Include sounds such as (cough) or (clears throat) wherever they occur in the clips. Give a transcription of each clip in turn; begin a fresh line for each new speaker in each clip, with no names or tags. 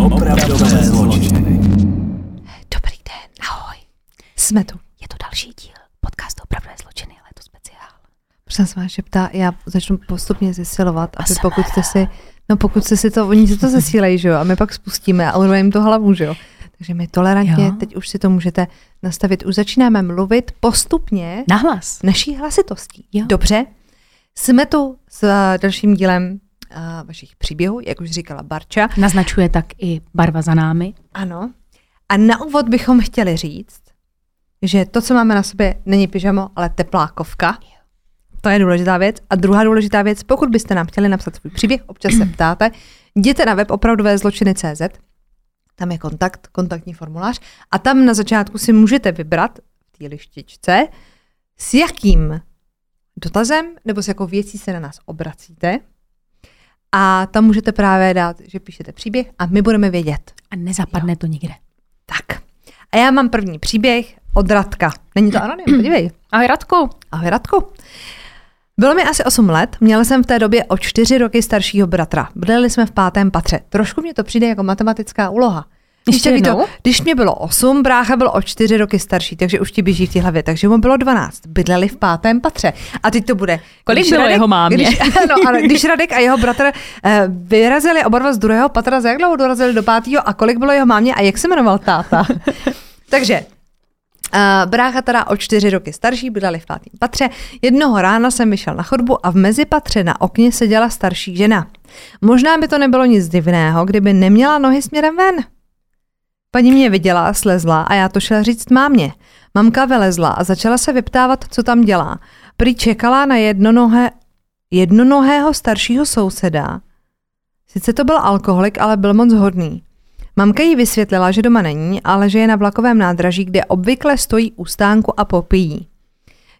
Opravdové zločiny.
Dobrý den, ahoj. Jsme tu. Je to další díl podcastu Opravdové zločiny, ale je to speciál. Se vás šeptá, já začnu postupně zesilovat, aby pokud jste si, no pokud jste si to, oni si to zesílejí, že jo, a my pak spustíme a urveme jim to hlavu, že jo. Takže my tolerantně,
Jo.
teď už si to můžete nastavit, už začínáme mluvit postupně
Nahlas.
naší hlasitostí.
Jo.
Dobře, jsme tu s eh, dalším dílem uh, vašich příběhů, jak už říkala Barča.
Naznačuje tak i barva za námi.
Ano. A na úvod bychom chtěli říct, že to, co máme na sobě, není pyžamo, ale teplákovka. To je důležitá věc. A druhá důležitá věc, pokud byste nám chtěli napsat svůj příběh, občas se ptáte, jděte na web opravdové zločiny.cz, tam je kontakt, kontaktní formulář a tam na začátku si můžete vybrat v té lištičce, s jakým dotazem nebo s jakou věcí se na nás obracíte. A tam můžete právě dát, že píšete příběh a my budeme vědět.
A nezapadne to nikde.
Tak. A já mám první příběh od Radka. Není to anonym, (clears throat) podívej.
Ahoj Radku.
Ahoj Radku. Bylo mi asi 8 let, měla jsem v té době o 4 roky staršího bratra. Bydleli jsme v pátém patře. Trošku mě to přijde jako matematická úloha. Víš,
Ještě
to, když mě bylo 8, brácha byl o 4 roky starší, takže už ti běží v té hlavě, takže mu bylo 12. Bydleli v pátém patře. A teď to bude.
Kolik bylo jeho mámě?
Když, (laughs) no, když Radek a jeho bratr eh, vyrazili oba dva z druhého patra, za jak dlouho dorazili do pátého a kolik bylo jeho mámě a jak se jmenoval táta? (laughs) takže Uh, brácha teda o čtyři roky starší, bydleli v pátém patře. Jednoho rána jsem vyšel na chodbu a v mezipatře na okně seděla starší žena. Možná by to nebylo nic divného, kdyby neměla nohy směrem ven. Paní mě viděla, slezla a já to šel říct mámě. Mamka vylezla a začala se vyptávat, co tam dělá. Prý čekala na jednonohé, jednonohého staršího souseda. Sice to byl alkoholik, ale byl moc hodný. Mamka jí vysvětlila, že doma není, ale že je na vlakovém nádraží, kde obvykle stojí u stánku a popíjí.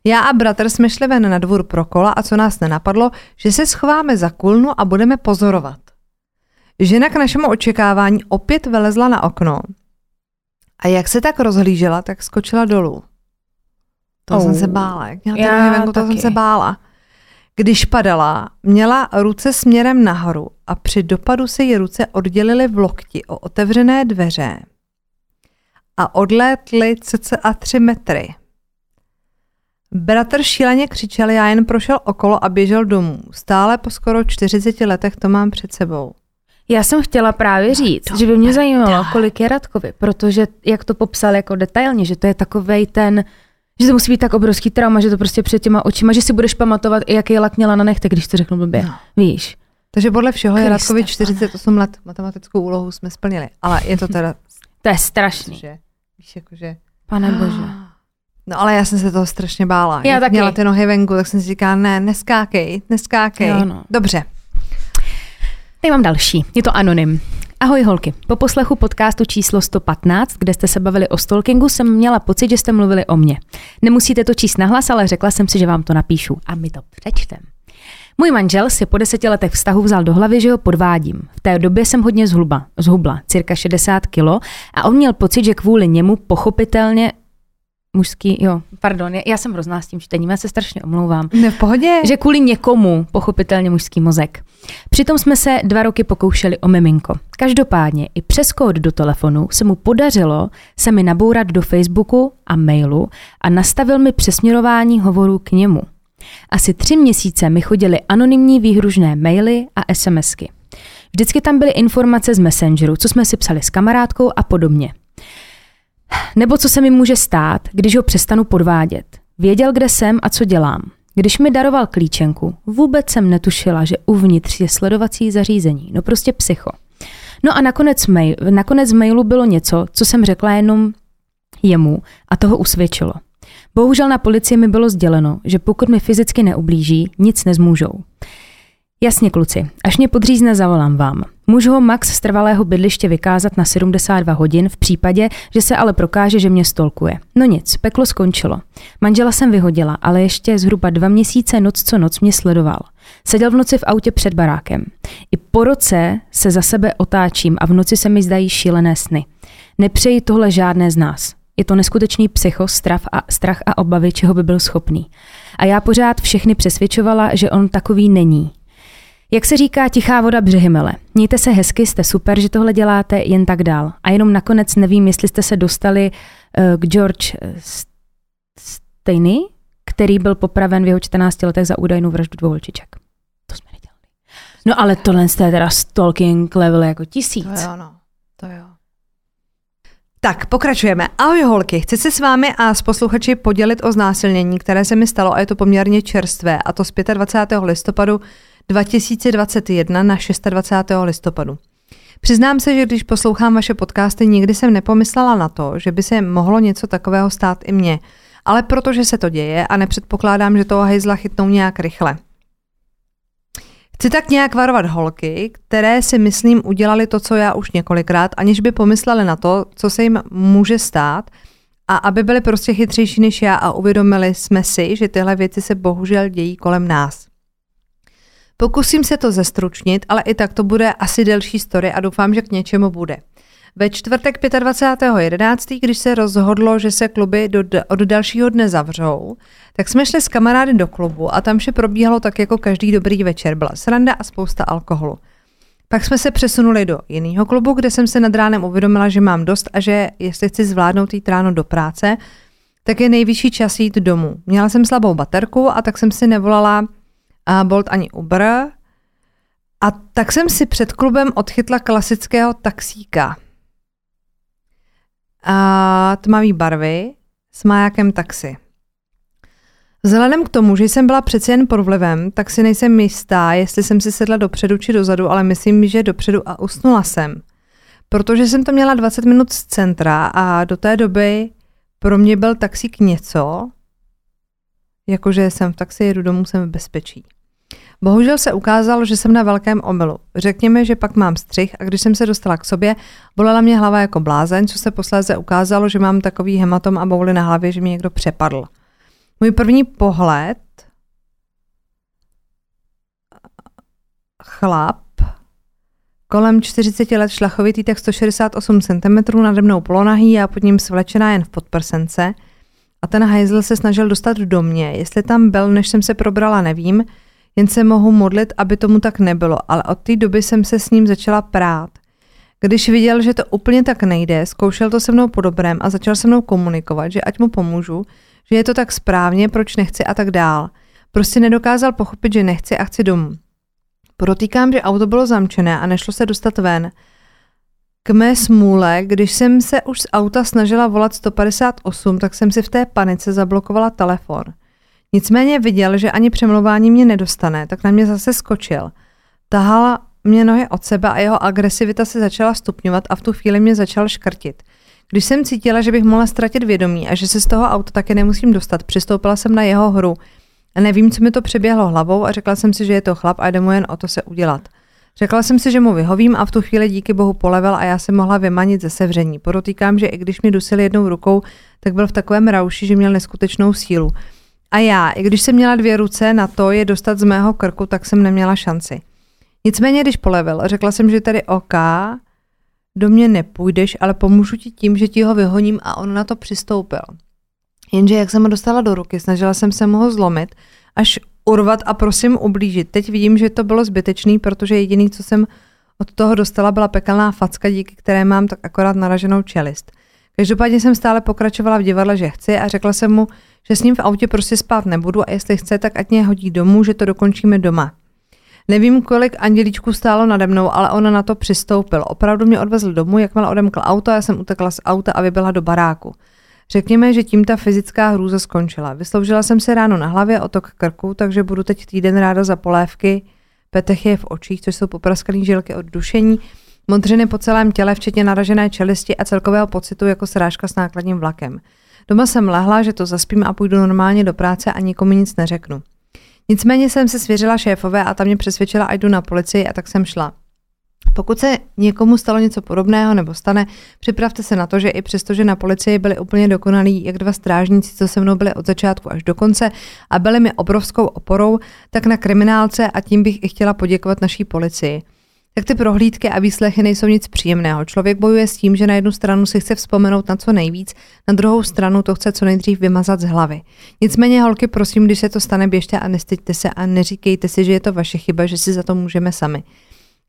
Já a bratr jsme šli ven na dvůr pro kola a co nás nenapadlo, že se schováme za kulnu a budeme pozorovat. Žena k našemu očekávání opět vylezla na okno a jak se tak rozhlížela, tak skočila dolů. To
Oh.
jsem se bála. Jak měla
Já
venku, to jsem se bála. Když padala, měla ruce směrem nahoru a při dopadu se jí ruce oddělily v lokti o otevřené dveře a odlétly cca tři metry. Bratr šíleně křičel, já jen prošel okolo a běžel domů. Stále po skoro 40 letech to mám před sebou.
Já jsem chtěla právě říct,
to
že by mě zajímalo, kolik je Radkovi, protože jak to popsal jako detailně, že to je takovej ten, že to musí být tak obrovský trauma, že to prostě před těma očima, že si budeš pamatovat, i jaký lak měla na nechtech, když to řeknu blbě.
No.
Víš?
Takže podle všeho je Radkovi
pane.
48 let. Matematickou úlohu jsme splnili. Ale je to teda, (laughs)
To je strašný.
že, víš, jakože...
Pane bože.
No ale já jsem se toho strašně bála.
Já
Jak
taky.
měla ty nohy venku, tak jsem si říkala, ne, neskákej, neskákej.
Jo, no.
Dobře.
Tady mám další. Je to anonym. Ahoj holky. Po poslechu podcastu číslo 115, kde jste se bavili o stalkingu, jsem měla pocit, že jste mluvili o mně. Nemusíte to číst nahlas, ale řekla jsem si, že vám to napíšu. A my to přečtem. Můj manžel si po deseti letech vztahu vzal do hlavy, že ho podvádím. V té době jsem hodně zhluba, zhubla, cirka 60 kilo, a on měl pocit, že kvůli němu pochopitelně mužský, jo, pardon, já- jsem hrozná s tím čtením, já se strašně omlouvám
Ne, v pohodě.
že kvůli někomu, pochopitelně mužský mozek. Přitom jsme se dva roky pokoušeli o miminko. Každopádně i přes kód do telefonu se mu podařilo se mi nabourat do Facebooku a mailu a nastavil mi přesměrování hovorů k němu. Asi tři měsíce mi chodily anonymní výhružné maily a SMSky. Vždycky tam byly informace z Messengeru, co jsme si psali s kamarádkou a podobně. Nebo co se mi může stát, když ho přestanu podvádět. Věděl, kde jsem a co dělám. Když mi daroval klíčenku, vůbec jsem netušila, že uvnitř je sledovací zařízení. No prostě psycho. No a nakonec, mail, nakonec v mailu bylo něco, co jsem řekla jenom jemu a toho usvědčilo. Bohužel na policii mi bylo sděleno, že pokud mi fyzicky neublíží, nic nezmůžou. Jasně, kluci, až mě podřízne, zavolám vám. Můžu ho max z trvalého bydliště vykázat na 72 hodin v případě, že se ale prokáže, že mě stolkuje. No nic, peklo skončilo. Manžela jsem vyhodila, ale ještě zhruba dva měsíce noc co noc mě sledoval. Seděl v noci v autě před barákem. I po roce se za sebe otáčím a v noci se mi zdají šílené sny. Nepřeji tohle žádné z nás. Je to neskutečný psycho, strach a, strach a obavy, čeho by byl schopný. A já pořád všechny přesvědčovala, že on takový není. Jak se říká, tichá voda břehy mele. Mějte se hezky, jste super, že tohle děláte, jen tak dál. A jenom nakonec nevím, jestli jste se dostali uh, k George Stejny, který byl popraven v jeho 14 letech za údajnou vraždu dvou holčiček. To jsme nedělali. No ale tohle je teda stalking level jako tisíc.
To jo, no. To jo. Tak, pokračujeme. Ahoj holky, chci se s vámi a s posluchači podělit o znásilnění, které se mi stalo a je to poměrně čerstvé, a to z 25. listopadu 2021 na 26. listopadu. Přiznám se, že když poslouchám vaše podcasty, nikdy jsem nepomyslela na to, že by se mohlo něco takového stát i mně, ale protože se to děje a nepředpokládám, že toho hejzla chytnou nějak rychle. Chci tak nějak varovat holky, které si myslím udělali to, co já už několikrát, aniž by pomysleli na to, co se jim může stát a aby byli prostě chytřejší než já a uvědomili jsme si, že tyhle věci se bohužel dějí kolem nás. Pokusím se to zestručnit, ale i tak to bude asi delší story a doufám, že k něčemu bude. Ve čtvrtek 25.11., když se rozhodlo, že se kluby do, od dalšího dne zavřou, tak jsme šli s kamarády do klubu a tam vše probíhalo tak jako každý dobrý večer. Byla sranda a spousta alkoholu. Pak jsme se přesunuli do jiného klubu, kde jsem se nad ránem uvědomila, že mám dost a že jestli chci zvládnout jít ráno do práce, tak je nejvyšší čas jít domů. Měla jsem slabou baterku a tak jsem si nevolala Bolt ani Uber. A tak jsem si před klubem odchytla klasického taxíka. A tmavý barvy s majákem taxi. Vzhledem k tomu, že jsem byla přeci jen pod vlivem, tak si nejsem jistá, jestli jsem si sedla dopředu či dozadu, ale myslím, že dopředu a usnula jsem. Protože jsem to měla 20 minut z centra a do té doby pro mě byl taxík něco, jakože jsem v taxi, jedu domů, jsem v bezpečí. Bohužel se ukázalo, že jsem na velkém omylu. Řekněme, že pak mám střih a když jsem se dostala k sobě, bolela mě hlava jako blázen, co se posléze ukázalo, že mám takový hematom a bouly na hlavě, že mě někdo přepadl. Můj první pohled chlap, kolem 40 let šlachovitý, tak 168 cm, nade mnou polonahý a pod ním svlečená jen v podprsence. A ten hajzl se snažil dostat do mě. Jestli tam byl, než jsem se probrala, nevím, jen se mohu modlit, aby tomu tak nebylo, ale od té doby jsem se s ním začala prát. Když viděl, že to úplně tak nejde, zkoušel to se mnou po dobrém a začal se mnou komunikovat, že ať mu pomůžu, že je to tak správně, proč nechci a tak dál. Prostě nedokázal pochopit, že nechci a chci domů. Protýkám, že auto bylo zamčené a nešlo se dostat ven. K mé smůle, když jsem se už z auta snažila volat 158, tak jsem si v té panice zablokovala telefon. Nicméně viděl, že ani přemlouvání mě nedostane, tak na mě zase skočil. Tahala mě nohy od sebe a jeho agresivita se začala stupňovat a v tu chvíli mě začal škrtit. Když jsem cítila, že bych mohla ztratit vědomí a že se z toho auta také nemusím dostat, přistoupila jsem na jeho hru. A nevím, co mi to přeběhlo hlavou a řekla jsem si, že je to chlap a jde mu jen o to se udělat. Řekla jsem si, že mu vyhovím a v tu chvíli díky bohu polevel a já se mohla vymanit ze sevření. Podotýkám, že i když mi dusil jednou rukou, tak byl v takovém rauši, že měl neskutečnou sílu. A já, i když jsem měla dvě ruce na to je dostat z mého krku, tak jsem neměla šanci. Nicméně, když polevil, řekla jsem, že tady OK, do mě nepůjdeš, ale pomůžu ti tím, že ti ho vyhoním a on na to přistoupil. Jenže jak jsem ho dostala do ruky, snažila jsem se mu ho zlomit, až urvat a prosím ublížit. Teď vidím, že to bylo zbytečný, protože jediný, co jsem od toho dostala, byla pekelná facka, díky které mám tak akorát naraženou čelist. Každopádně jsem stále pokračovala v divadle, že chci a řekla jsem mu, že s ním v autě prostě spát nebudu a jestli chce, tak ať mě hodí domů, že to dokončíme doma. Nevím, kolik andělíčků stálo nade mnou, ale ona na to přistoupil. Opravdu mě odvezl domů, jakmile odemkl auto, já jsem utekla z auta a vybila do baráku. Řekněme, že tím ta fyzická hrůza skončila. Vysloužila jsem se ráno na hlavě otok krku, takže budu teď týden ráda za polévky, petech je v očích, což jsou popraskané žilky od dušení, modřiny po celém těle, včetně naražené čelisti a celkového pocitu jako srážka s nákladním vlakem. Doma jsem lehla, že to zaspím a půjdu normálně do práce a nikomu nic neřeknu. Nicméně jsem se svěřila šéfové a ta mě přesvědčila, ať jdu na policii a tak jsem šla. Pokud se někomu stalo něco podobného nebo stane, připravte se na to, že i přesto, že na policii byli úplně dokonalí, jak dva strážníci, co se mnou byli od začátku až do konce a byli mi obrovskou oporou, tak na kriminálce a tím bych i chtěla poděkovat naší policii. tak ty prohlídky a výslechy nejsou nic příjemného. Člověk bojuje s tím, že na jednu stranu si chce vzpomenout na co nejvíc, na druhou stranu to chce co nejdřív vymazat z hlavy. Nicméně, holky, prosím, když se to stane, běžte a nestyďte se a neříkejte si, že je to vaše chyba, že si za to můžeme sami.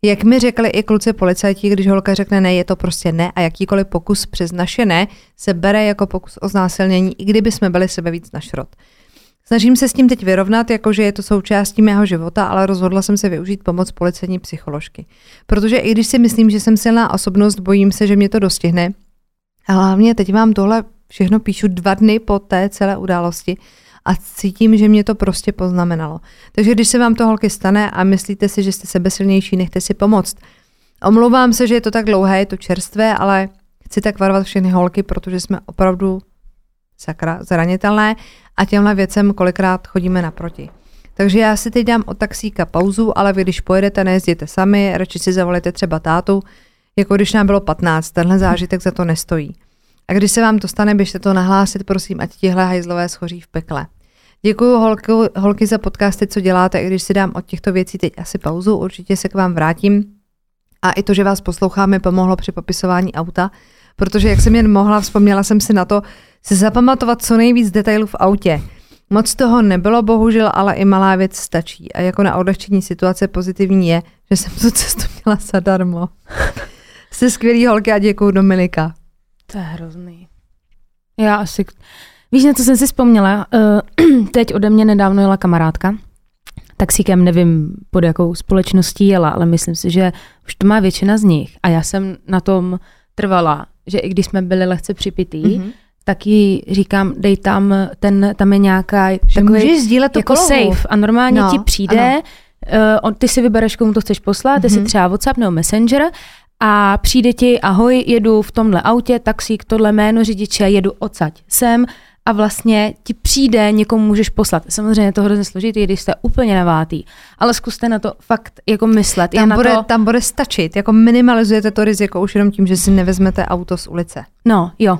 Jak mi řekli i kluci policajti, když holka řekne ne, je to prostě ne a jakýkoliv pokus přes naše ne se bere jako pokus o znásilnění, i kdyby jsme byli sebe víc na šrot. Snažím se s tím teď vyrovnat, jakože je to součástí mého života, ale rozhodla jsem se využít pomoc policejní psycholožky. Protože i když si myslím, že jsem silná osobnost, bojím se, že mě to dostihne. A hlavně teď vám tohle všechno píšu dva dny po té celé události a cítím, že mě to prostě poznamenalo. Takže když se vám to holky stane a myslíte si, že jste sebesilnější, nechte si pomoct. Omlouvám se, že je to tak dlouhé, je to čerstvé, ale chci tak varovat všechny holky, protože jsme opravdu sakra zranitelné a těmhle věcem kolikrát chodíme naproti. Takže já si teď dám od taxíka pauzu, ale vy když pojedete, nejezděte sami, radši si zavolejte třeba tátu, jako když nám bylo 15, tenhle zážitek za to nestojí. A když se vám to stane, běžte to nahlásit, prosím, ať tihle hajzlové schoří v pekle. Děkuji holky, holky za podcasty, co děláte, i když si dám od těchto věcí teď asi pauzu, určitě se k vám vrátím. A i to, že vás posloucháme, pomohlo při popisování auta, protože jak jsem jen mohla, vzpomněla jsem si na to, si zapamatovat co nejvíc detailů v autě. Moc toho nebylo bohužel, ale i malá věc stačí. A jako na odlehčení situace pozitivní je, že jsem tu cestu měla zadarmo. Jste skvělý holky a děkuju Dominika.
To je hrozný. Já asi... Víš, na co jsem si vzpomněla? Uh, (clears throat) teď ode mě nedávno jela kamarádka. Taxíkem nevím, pod jakou společností jela, ale myslím si, že už to má většina z nich. A já jsem na tom trvala, že i když jsme byli lehce připitý, mm-hmm tak jí říkám, dej tam, ten, tam je nějaká
že takový, můžeš sdílet to
jako safe a normálně no, ti přijde, uh, ty si vybereš, komu to chceš poslat, mm-hmm. ty si mhm. třeba WhatsApp nebo Messenger a přijde ti, ahoj, jedu v tomhle autě, taxík, tohle jméno řidiče, jedu odsaď sem a vlastně ti přijde, někomu můžeš poslat. Samozřejmě to hrozně složitý, když jste úplně navátý, ale zkuste na to fakt jako myslet.
Tam,
bude,
to... tam bude stačit, jako minimalizujete to riziko už jenom tím, že si nevezmete auto z ulice.
No, jo,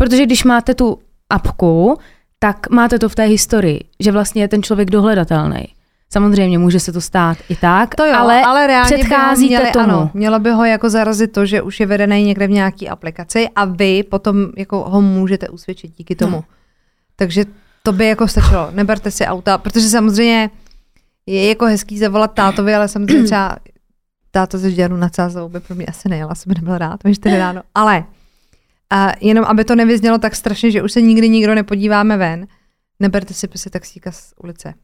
Protože když máte tu apku, tak máte to v té historii, že vlastně je ten člověk dohledatelný. Samozřejmě může se to stát i tak,
to jo,
ale,
ale reálně
předcházíte
měli,
tomu.
Ano, mělo by ho jako zarazit to, že už je vedený někde v nějaké aplikaci a vy potom jako ho můžete usvědčit díky tomu. No. Takže to by jako stačilo. Neberte si auta, protože samozřejmě je jako hezký zavolat tátovi, ale samozřejmě třeba táto ze Žďaru na Cázovou by pro mě asi nejela, jsem nebyl rád, víš, tedy ráno. Ale a jenom, aby to nevyznělo tak strašně, že už se nikdy nikdo nepodíváme ven, neberte si prostě taxíka z ulice.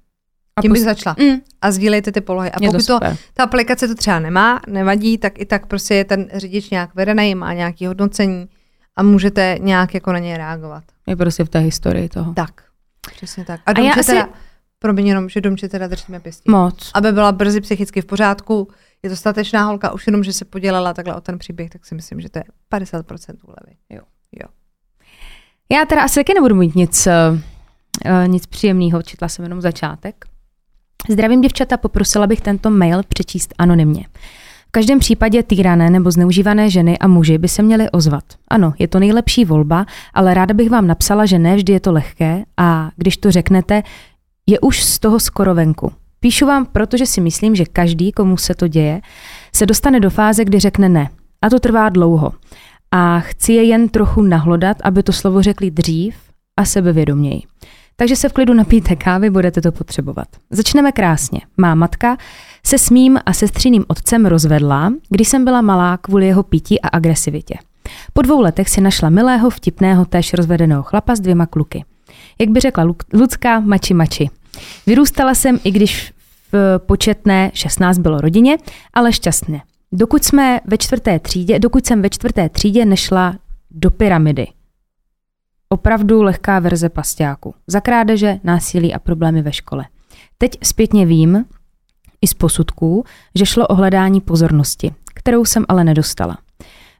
A Tím bych začala. Mm. A sdílejte ty polohy. A pokud to, to, ta aplikace to třeba nemá, nevadí, tak i tak prostě je ten řidič nějak vedený, má nějaký hodnocení a můžete nějak jako na něj reagovat.
Je prostě v té historii toho.
Tak, přesně tak. A, a já asi... teda, promiň jenom, že domče teda držíme pěstí.
Moc.
Aby byla brzy psychicky v pořádku, je to statečná holka, už jenom, že se podělala takhle o ten příběh, tak si myslím, že to je 50% úlevy.
Jo. jo. Já teda asi taky nebudu mít nic, uh, nic příjemného, četla jsem jenom začátek. Zdravím děvčata, poprosila bych tento mail přečíst anonymně. V každém případě týrané nebo zneužívané ženy a muži by se měli ozvat. Ano, je to nejlepší volba, ale ráda bych vám napsala, že ne vždy je to lehké a když to řeknete, je už z toho skoro venku. Píšu vám, protože si myslím, že každý, komu se to děje, se dostane do fáze, kdy řekne ne. A to trvá dlouho. A chci je jen trochu nahlodat, aby to slovo řekli dřív a sebevědoměji. Takže se v klidu napijte kávy, budete to potřebovat. Začneme krásně. Má matka se s mým a sestřiným otcem rozvedla, když jsem byla malá kvůli jeho pití a agresivitě. Po dvou letech si našla milého, vtipného, též rozvedeného chlapa s dvěma kluky. Jak by řekla Lucka, mači mači. Vyrůstala jsem, i když v početné 16 bylo rodině, ale šťastně. Dokud jsme ve čtvrté třídě, dokud jsem ve čtvrté třídě nešla do pyramidy. Opravdu lehká verze pastáku. Za krádeže, násilí a problémy ve škole. Teď zpětně vím, i z posudků, že šlo o hledání pozornosti, kterou jsem ale nedostala.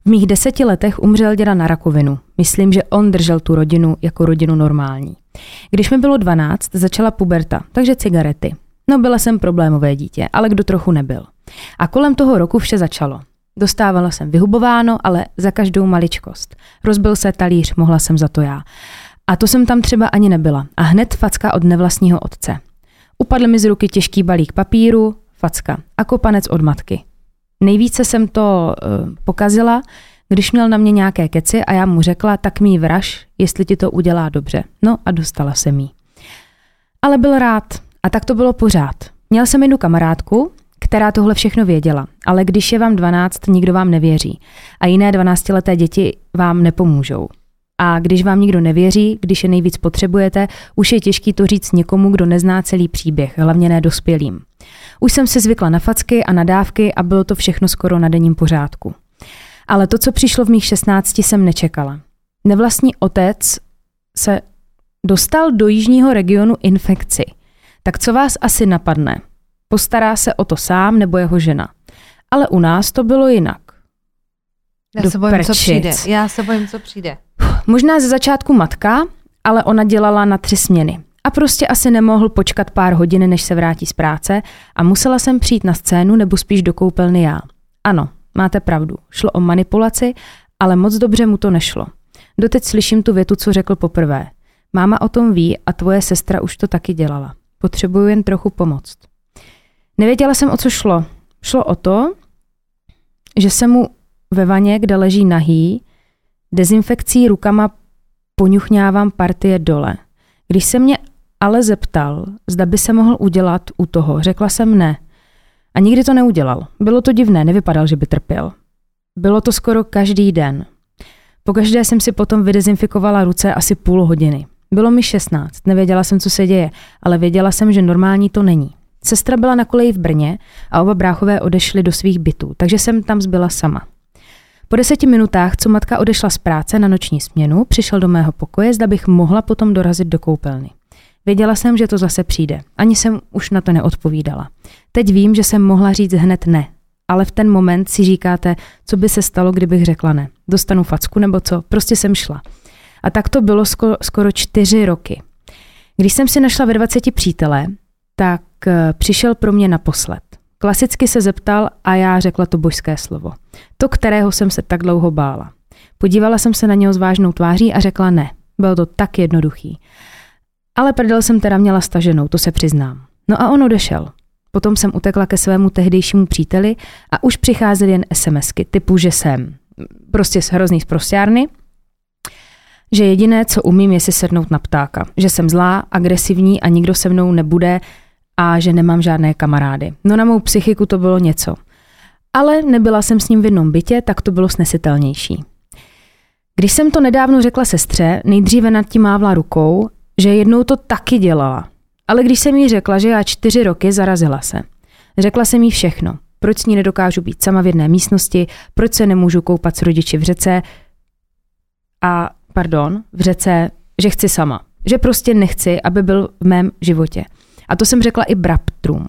V mých deseti letech umřel děda na rakovinu. Myslím, že on držel tu rodinu jako rodinu normální. Když mi bylo 12, začala puberta, takže cigarety. No byla jsem problémové dítě, ale kdo trochu nebyl. A kolem toho roku vše začalo. Dostávala jsem vyhubováno, ale za každou maličkost. Rozbil se talíř, mohla jsem za to já. A to jsem tam třeba ani nebyla. A hned facka od nevlastního otce. Upadl mi z ruky těžký balík papíru, facka a kopanec od matky. Nejvíce jsem to uh, pokazila, když měl na mě nějaké keci a já mu řekla, tak mi vraž, jestli ti to udělá dobře. No a dostala se mi. Ale byl rád a tak to bylo pořád. Měl jsem jednu kamarádku, která tohle všechno věděla, ale když je vám 12, nikdo vám nevěří a jiné 12-leté děti vám nepomůžou. A když vám nikdo nevěří, když je nejvíc potřebujete, už je těžký to říct někomu, kdo nezná celý příběh, hlavně ne dospělým. Už jsem si zvykla na facky a nadávky a bylo to všechno skoro na denním pořádku. Ale to, co přišlo v mých 16, jsem nečekala. Nevlastní otec se dostal do jižního regionu infekci. Tak co vás asi napadne? Postará se o to sám nebo jeho žena. Ale u nás to bylo jinak.
Já
Do
se bojím, co
prčic.
přijde. Já se bojím, co přijde.
Možná ze začátku matka, ale ona dělala na tři směny. A prostě asi nemohl počkat pár hodin, než se vrátí z práce a musela jsem přijít na scénu nebo spíš do koupelny já. Ano, máte pravdu, šlo o manipulaci, ale moc dobře mu to nešlo. Doteď slyším tu větu, co řekl poprvé. Máma o tom ví a tvoje sestra už to taky dělala. Potřebuju jen trochu pomoct. Nevěděla jsem, o co šlo. Šlo o to, že se mu ve vaně, kde leží nahý, dezinfekcí rukama poňuchňávám partie dole. Když se mě ale zeptal, zda by se mohl udělat u toho, řekla jsem ne. A nikdy to neudělal. Bylo to divné, nevypadal, že by trpěl. Bylo to skoro každý den. Po každé jsem si potom vydezinfikovala ruce asi půl hodiny. Bylo mi 16, nevěděla jsem, co se děje, ale věděla jsem, že normální to není. Sestra byla na koleji v Brně a oba bráchové odešli do svých bytů, takže jsem tam zbyla sama. Po deseti minutách, co matka odešla z práce na noční směnu, přišel do mého pokoje, zda bych mohla potom dorazit do koupelny. Věděla jsem, že to zase přijde. Ani jsem už na to neodpovídala. Teď vím, že jsem mohla říct hned ne. Ale v ten moment si říkáte, co by se stalo, kdybych řekla ne. Dostanu facku nebo co? Prostě jsem šla. A tak to bylo skoro, skoro čtyři roky. Když jsem si našla ve 20 přítele, tak přišel pro mě naposled. Klasicky se zeptal a já řekla to božské slovo. To, kterého jsem se tak dlouho bála. Podívala jsem se na něho s vážnou tváří a řekla ne. Bylo to tak jednoduchý. Ale prdel jsem teda měla staženou, to se přiznám. No a on odešel. Potom jsem utekla ke svému tehdejšímu příteli a už přicházely jen SMSky typu, že jsem prostě z hrozný z prostěrny, že jediné, co umím, je si sednout na ptáka. Že jsem zlá, agresivní a nikdo se mnou nebude a že nemám žádné kamarády. No na mou psychiku to bylo něco. Ale nebyla jsem s ním v jednom bytě, tak to bylo snesitelnější. Když jsem to nedávno řekla sestře, nejdříve nad tím mávla rukou, že jednou to taky dělala. Ale když jsem jí řekla, že já čtyři roky, zarazila se. Řekla jsem jí všechno. Proč s ní nedokážu být sama v jedné místnosti, proč se nemůžu koupat s rodiči v řece a, pardon, v řece, že chci sama. Že prostě nechci, aby byl v mém životě. A to jsem řekla i bratrům.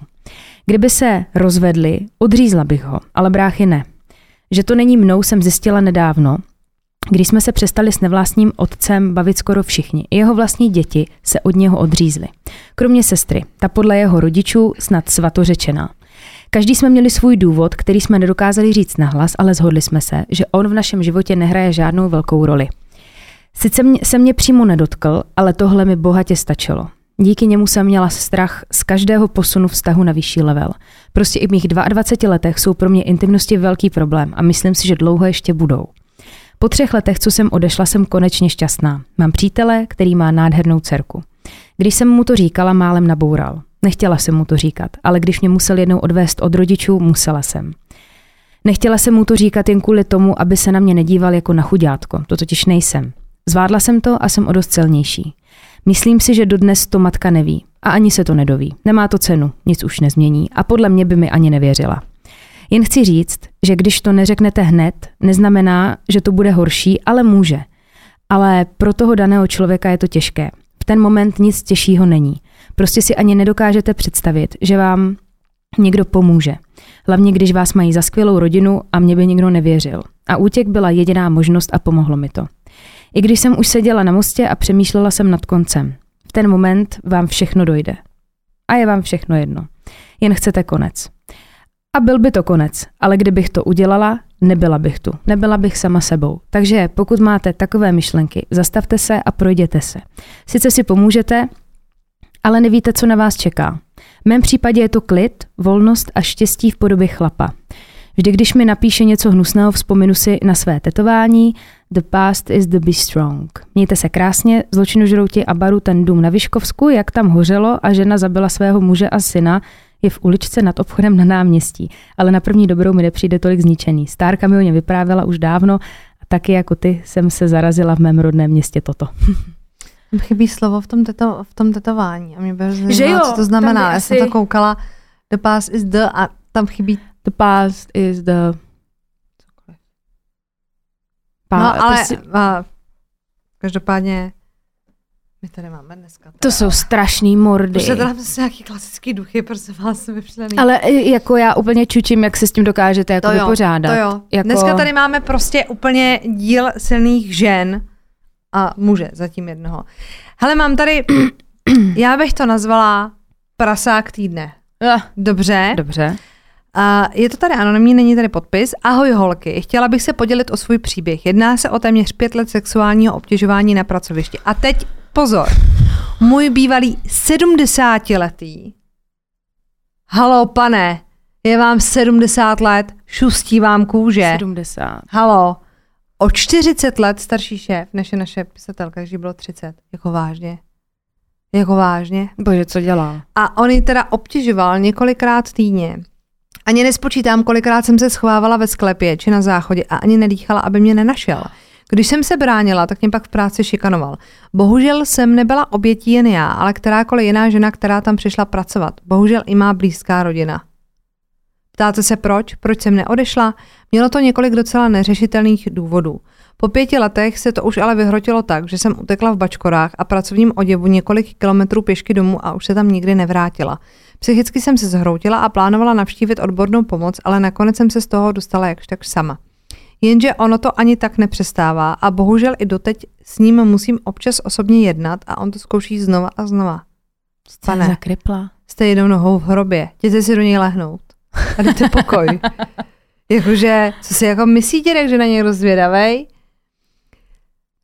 Kdyby se rozvedli, odřízla bych ho, ale bráchy ne. Že to není mnou, jsem zjistila nedávno, když jsme se přestali s nevlastním otcem bavit skoro všichni. I jeho vlastní děti se od něho odřízly. Kromě sestry, ta podle jeho rodičů snad svatořečená. Každý jsme měli svůj důvod, který jsme nedokázali říct nahlas, ale zhodli jsme se, že on v našem životě nehraje žádnou velkou roli. Sice mě, se mě přímo nedotkl, ale tohle mi bohatě stačilo. Díky němu jsem měla strach z každého posunu vztahu na vyšší level. Prostě i v mých 22 letech jsou pro mě intimnosti velký problém a myslím si, že dlouho ještě budou. Po třech letech, co jsem odešla, jsem konečně šťastná. Mám přítele, který má nádhernou dcerku. Když jsem mu to říkala, málem naboural. Nechtěla jsem mu to říkat, ale když mě musel jednou odvést od rodičů, musela jsem. Nechtěla jsem mu to říkat jen kvůli tomu, aby se na mě nedíval jako na chudátko, to totiž nejsem. Zvládla jsem to a jsem o dost silnější. Myslím si, že dodnes to matka neví. A ani se to nedoví. Nemá to cenu, nic už nezmění a podle mě by mi ani nevěřila. Jen chci říct, že když to neřeknete hned, neznamená, že to bude horší, ale může. Ale pro toho daného člověka je to těžké. V ten moment nic těžšího není. Prostě si ani nedokážete představit, že vám někdo pomůže. Hlavně, když vás mají za skvělou rodinu a mě by nikdo nevěřil. A útěk byla jediná možnost a pomohlo mi to. I když jsem už seděla na mostě a přemýšlela jsem nad koncem. V ten moment vám všechno dojde. A je vám všechno jedno. Jen chcete konec. A byl by to konec, ale kdybych to udělala, nebyla bych tu. Nebyla bych sama sebou. Takže pokud máte takové myšlenky, zastavte se a projděte se. Sice si pomůžete, ale nevíte, co na vás čeká. V mém případě je to klid, volnost a štěstí v podobě chlapa. Vždy, když mi napíše něco hnusného, vzpomenu si na své tetování The past is the be strong. Mějte se krásně, zločinožrouti a baru ten dům na Vyškovsku, jak tam hořelo a žena zabila svého muže a syna, je v uličce nad obchodem na náměstí, ale na první dobrou mi nepřijde tolik zničený. Stárka mi o ně vyprávěla už dávno a taky jako ty jsem se zarazila v mém rodném městě toto.
Chybí slovo v tom, teto, v tom tetování a mě by zajímalo,
Že jo,
co to znamená. Já jsem
asi-
to koukala, the past is the a tam chybí
The past is the... Pa,
No, ale
prostě-
a, každopádně my tady máme dneska.
to jsou strašný mordy.
Už se teda zase nějaký klasický duchy, prostě vás vyšlený.
Ale i jako já úplně čučím, jak se s tím dokážete jako
to jo,
vypořádat.
to jo.
Jako...
Dneska tady máme prostě úplně díl silných žen a muže, zatím jednoho. Hele, mám tady, (clears throat) já bych to nazvala prasák týdne.
Ah,
Dobře.
Dobře.
A je to tady anonymní, není tady podpis. Ahoj holky, chtěla bych se podělit o svůj příběh. Jedná se o téměř pět let sexuálního obtěžování na pracovišti. A teď pozor, můj bývalý 70-letý. Halo, pane, je vám 70 let, šustí vám kůže.
70.
Halo, o 40 let starší šéf, než je naše pisatelka, když jí bylo 30. Jako vážně. Jako vážně.
Bože, co dělá?
A on ji teda obtěžoval několikrát týdně. Ani nespočítám, kolikrát jsem se schovávala ve sklepě či na záchodě a ani nedýchala, aby mě nenašel. Když jsem se bránila, tak mě pak v práci šikanoval. Bohužel jsem nebyla obětí jen já, ale kterákoliv jiná žena, která tam přišla pracovat. Bohužel i má blízká rodina. Ptáte se proč? Proč jsem neodešla? Mělo to několik docela neřešitelných důvodů. Po pěti letech se to už ale vyhrotilo tak, že jsem utekla v bačkorách a pracovním oděvu několik kilometrů pěšky domů a už se tam nikdy nevrátila. Psychicky jsem se zhroutila a plánovala navštívit odbornou pomoc, ale nakonec jsem se z toho dostala jakž tak sama. Jenže ono to ani tak nepřestává a bohužel i doteď s ním musím občas osobně jednat a on to zkouší znova a znova.
Pane.
Pane.
Zakripla.
Jste jednou nohou v hrobě, jděte si do něj lehnout a dejte pokoj. (laughs) Jakože, co si jako myslíte, tak, že na něj rozvědavej?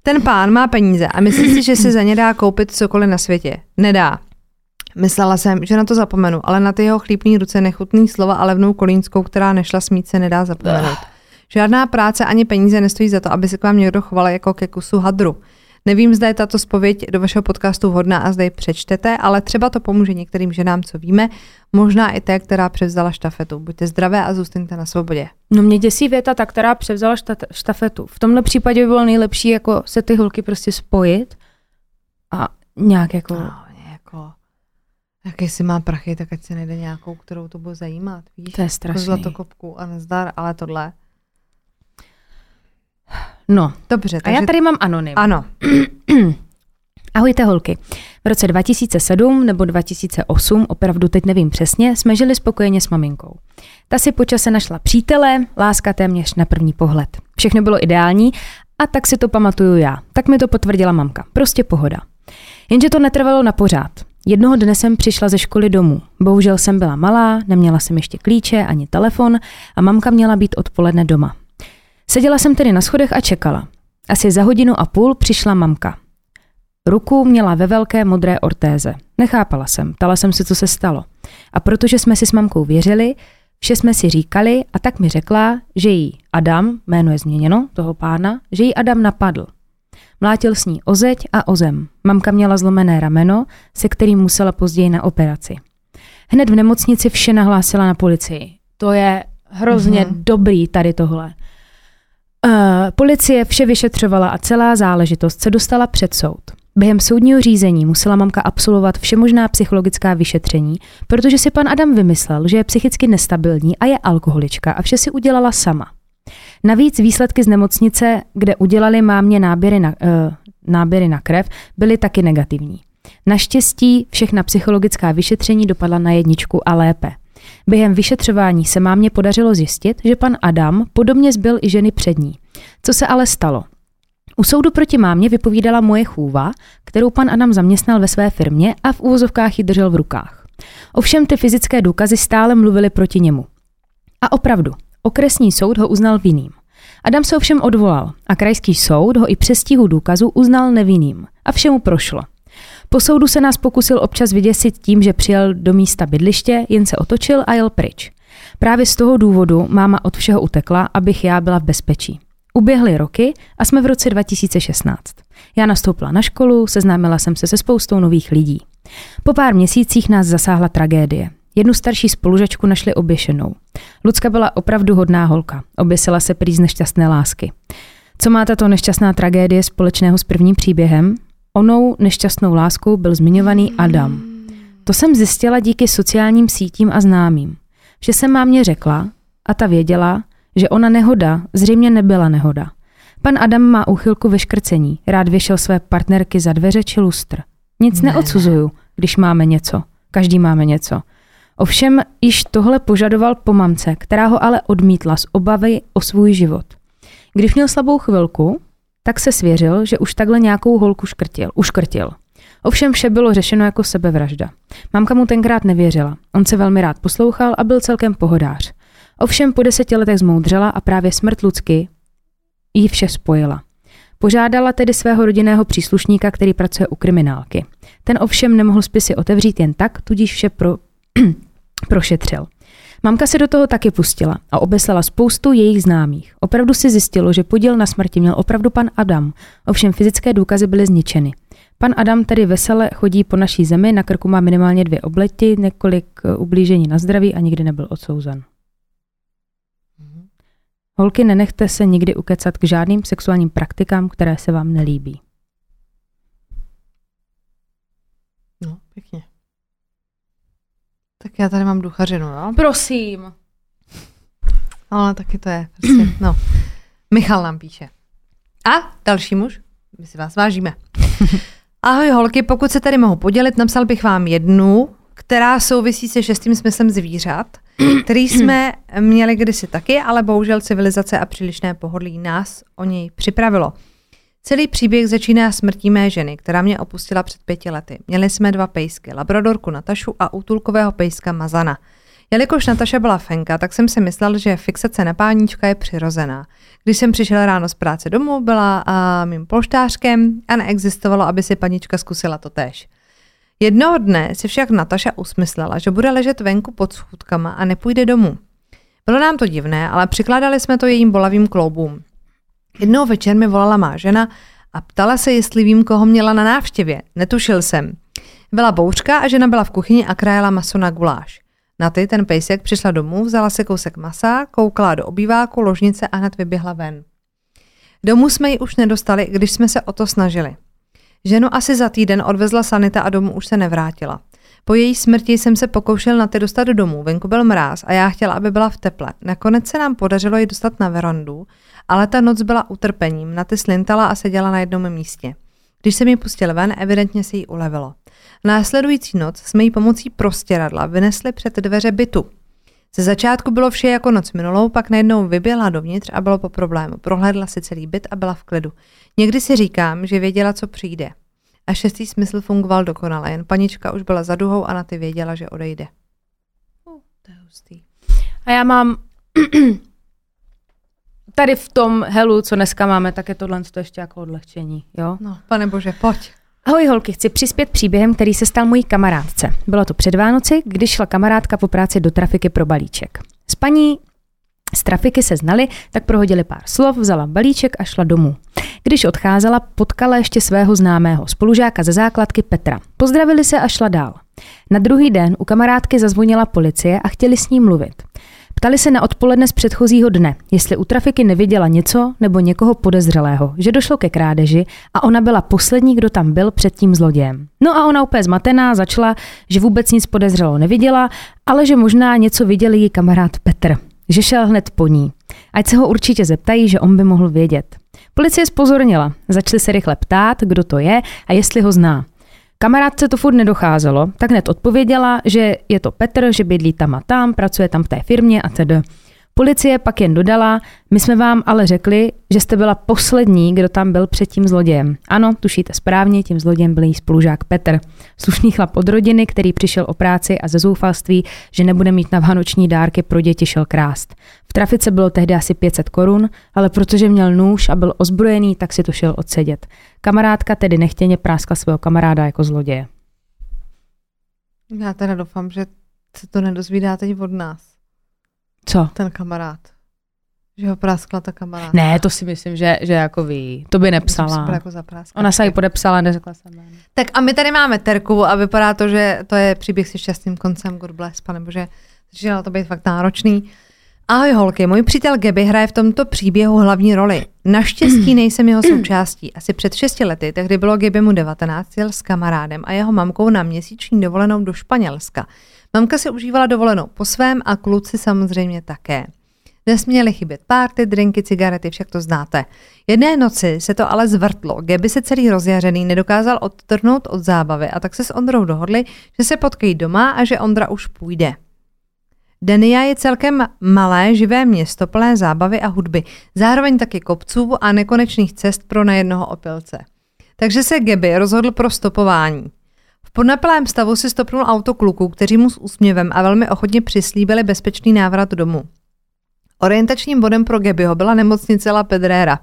Ten pán má peníze a myslí si, že si za ně dá koupit cokoliv na světě. Nedá. Myslela jsem, že na to zapomenu, ale na ty jeho chlípný ruce nechutný slova a levnou kolínskou, která nešla smít, se nedá zapomenout. Žádná práce ani peníze nestojí za to, aby se k vám někdo choval jako ke kusu hadru. Nevím, zda je tato spověď do vašeho podcastu vhodná a zda ji přečtete, ale třeba to pomůže některým ženám, co víme, možná i té, která převzala štafetu. Buďte zdravé a zůstaňte na svobodě.
No mě děsí věta ta, která převzala štat, štafetu. V tomhle případě by bylo nejlepší jako se ty holky prostě spojit a nějak jako...
No, jako, jak jestli má prachy, tak ať si najde nějakou, kterou to bude zajímat. Víš?
To je
Jako
strašný.
zlatokopku a nezdar, ale tohle.
No,
Dobře,
a
takže...
já tady mám anonym.
Ano, (clears throat)
Ahojte holky. V roce 2007 nebo 2008, opravdu teď nevím přesně, jsme žili spokojeně s maminkou. Ta si po čase našla přítele, láska téměř na první pohled. Všechno bylo ideální a tak si to pamatuju já. Tak mi to potvrdila mamka. Prostě pohoda. Jenže to netrvalo na pořád. Jednoho dne jsem přišla ze školy domů. Bohužel jsem byla malá, neměla jsem ještě klíče ani telefon a mamka měla být odpoledne doma. Seděla jsem tedy na schodech a čekala. Asi za hodinu a půl přišla mamka. Ruku měla ve velké modré ortéze. Nechápala jsem, ptala jsem se, co se stalo. A protože jsme si s mamkou věřili, vše jsme si říkali a tak mi řekla, že jí Adam, jméno je změněno, toho pána, že jí Adam napadl. Mlátil s ní o zeď a o zem. Mamka měla zlomené rameno, se kterým musela později na operaci. Hned v nemocnici vše nahlásila na policii. To je hrozně
Mhm.
mm-hmm. dobrý tady tohle. Uh, policie vše vyšetřovala a celá záležitost se dostala před soud. Během soudního řízení musela mamka absolvovat všemožná psychologická vyšetření, protože si pan Adam vymyslel, že je psychicky nestabilní a je alkoholička a vše si udělala sama. Navíc výsledky z nemocnice, kde udělali mámě náběry na, uh, náběry na krev, byly taky negativní. Naštěstí všechna psychologická vyšetření dopadla na jedničku a lépe. Během vyšetřování se mámě podařilo zjistit, že pan Adam podobně zbyl i ženy před ní. Co se ale stalo? U soudu proti mámě vypovídala moje chůva, kterou pan Adam zaměstnal ve své firmě a v úvozovkách ji držel v rukách. Ovšem ty fyzické důkazy stále mluvily proti němu. A opravdu, okresní soud ho uznal vinným. Adam se ovšem odvolal a krajský soud ho i přes stíhu důkazu uznal nevinným. A všemu prošlo. Po soudu se nás pokusil občas vyděsit tím, že přijel do místa bydliště, jen se otočil a jel pryč. Právě z toho důvodu máma od všeho utekla, abych já byla v bezpečí. Uběhly roky a jsme v roce 2016. Já nastoupila na školu, seznámila jsem se se spoustou nových lidí. Po pár měsících nás zasáhla tragédie. Jednu starší spolužačku našli oběšenou. Lucka byla opravdu hodná holka. Oběsila se prý z nešťastné lásky. Co má tato nešťastná tragédie společného s prvním příběhem? Onou nešťastnou láskou byl zmiňovaný Adam. To jsem zjistila díky sociálním sítím a známým. Že jsem mámě řekla, a ta věděla, že ona nehoda zřejmě nebyla nehoda. Pan Adam má úchylku ve škrcení, rád věšel své partnerky za dveře či lustr. Nic ne. neodsuzuju, když máme něco. Každý máme něco. Ovšem již tohle požadoval po mamce, která ho ale odmítla z obavy o svůj život. Když měl slabou chvilku, tak se svěřil, že už takhle nějakou holku škrtil, uškrtil. Ovšem vše bylo řešeno jako sebevražda. Mamka mu tenkrát nevěřila. On se velmi rád poslouchal a byl celkem pohodář. Ovšem po deseti letech zmoudřela a právě smrt Lucky jí vše spojila. Požádala tedy svého rodinného příslušníka, který pracuje u kriminálky. Ten ovšem nemohl spisy otevřít jen tak, tudíž vše pro, (clears throat) prošetřil. Mamka se do toho taky pustila a obeslala spoustu jejich známých. Opravdu si zjistilo, že podíl na smrti měl opravdu pan Adam, ovšem fyzické důkazy byly zničeny. Pan Adam tedy vesele chodí po naší zemi, na krku má minimálně dvě obleti, několik eh, ublížení na zdraví a nikdy nebyl odsouzen. Holky, nenechte se nikdy ukecat k žádným sexuálním praktikám, které se vám nelíbí.
No, pěkně. Tak já tady mám duchařinu, jo?
Prosím.
Ale taky to je. Prostě, no. Michal nám píše. A další muž? My si vás vážíme. (laughs) Ahoj holky, pokud se tady mohu podělit, napsal bych vám jednu, která souvisí se šestým smyslem zvířat, který (clears throat) jsme měli kdysi taky, ale bohužel civilizace a přílišné pohodlí nás o něj připravilo. Celý příběh začíná smrtí mé ženy, která mě opustila před pěti lety. Měli jsme dva pejsky, labradorku Natašu a útulkového pejska Mazana. Jelikož Nataša byla fenka, tak jsem si myslel, že fixace na páníčka je přirozená. Když jsem přišel ráno z práce domů, byla a, mým polštářkem a neexistovalo, aby si panička zkusila to též. Jednoho dne si však Nataša usmyslela, že bude ležet venku pod schůdkama a nepůjde domů. Bylo nám to divné, ale přikládali jsme to jejím bolavým kloubům. Jednou večer mi volala má žena a ptala se, jestli vím, koho měla na návštěvě. Netušil jsem. Byla bouřka a žena byla v kuchyni a krájela maso na guláš. Na ty ten pejsek přišla domů, vzala se kousek masa, koukala do obýváku, ložnice a hned vyběhla ven. Domů jsme ji už nedostali, když jsme se o to snažili. Ženu asi za týden odvezla sanita a domů už se nevrátila. Po její smrti jsem se pokoušel na ty dostat do domů, venku byl mráz a já chtěla, aby byla v teple. Nakonec se nám podařilo ji dostat na verandu, ale ta noc byla utrpením, na ty slintala a seděla na jednom místě. Když se mi pustil ven, evidentně se jí ulevilo. Následující noc jsme jí pomocí prostěradla vynesli před dveře bytu. Ze začátku bylo vše jako noc minulou, pak najednou vyběhla dovnitř a bylo po problému. Prohlédla si celý byt a byla v klidu. Někdy si říkám, že věděla, co přijde. A šestý smysl fungoval dokonale, jen panička už byla za duhou a na ty věděla, že odejde.
Uh, to je hustý. A já mám (clears throat) tady v tom helu, co dneska máme, tak je tohle to ještě jako odlehčení, jo?
No, pane bože, pojď.
Ahoj holky, chci přispět příběhem, který se stal mojí kamarádce. Bylo to před Vánoci, když šla kamarádka po práci do trafiky pro balíček. S paní z trafiky se znali, tak prohodili pár slov, vzala balíček a šla domů. Když odcházela, potkala ještě svého známého spolužáka ze základky Petra. Pozdravili se a šla dál. Na druhý den u kamarádky zazvonila policie a chtěli s ní mluvit. Ptali se na odpoledne z předchozího dne, jestli u trafiky neviděla něco nebo někoho podezřelého, že došlo ke krádeži a ona byla poslední, kdo tam byl před tím zlodějem. No a ona úplně zmatená začala, že vůbec nic podezřelého neviděla, ale že možná něco viděl její kamarád Petr, že šel hned po ní. Ať se ho určitě zeptají, že on by mohl vědět. Policie spozornila, začali se rychle ptát, kdo to je a jestli ho zná. Kamarádce to furt nedocházelo, tak hned odpověděla, že je to Petr, že bydlí tam a tam, pracuje tam v té firmě a tedy. Policie pak jen dodala, my jsme vám ale řekli, že jste byla poslední, kdo tam byl před tím zlodějem. Ano, tušíte správně, tím zlodějem byl její spolužák Petr. Slušný chlap od rodiny, který přišel o práci a ze zoufalství, že nebude mít na vánoční dárky pro děti šel krást. V trafice bylo tehdy asi 500 korun, ale protože měl nůž a byl ozbrojený, tak si to šel odsedět. Kamarádka tedy nechtěně práskla svého kamaráda jako zloděje.
Já teda doufám, že se to nedozvídá teď od nás.
Co?
ten kamarád. Že ho praskla ta kamarád.
Ne, to si myslím, že, že jako ví. To by nepsala.
Jako.
Ona se jí podepsala, neřekla jsem jméno.
Tak a my tady máme Terku a vypadá to, že to je příběh se šťastným koncem, God bless, pane bože. Začínalo to být fakt náročný. Ahoj holky, můj přítel Geby hraje v tomto příběhu hlavní roli. Naštěstí (clears throat) nejsem jeho součástí. Asi před 6 lety, tehdy bylo Geby mu 19, jel s kamarádem a jeho mamkou na měsíční dovolenou do Španělska. Mamka si užívala dovolenou po svém a kluci samozřejmě také. Nesměly chybět párty, drinky, cigarety, však to znáte. Jedné noci se to ale zvrtlo. Geby se celý rozjařený nedokázal odtrhnout od zábavy a tak se s Ondrou dohodli, že se potkají doma a že Ondra už půjde. Denia je celkem malé, živé město plné zábavy a hudby, zároveň taky kopců a nekonečných cest pro nejednoho opilce. Takže se Geby rozhodl pro stopování. V podnapilém stavu si stopnul auto kluku, kteří mu s úsměvem a velmi ochotně přislíbili bezpečný návrat domů. Orientačním bodem pro Gebyho byla nemocnice La Pedrera.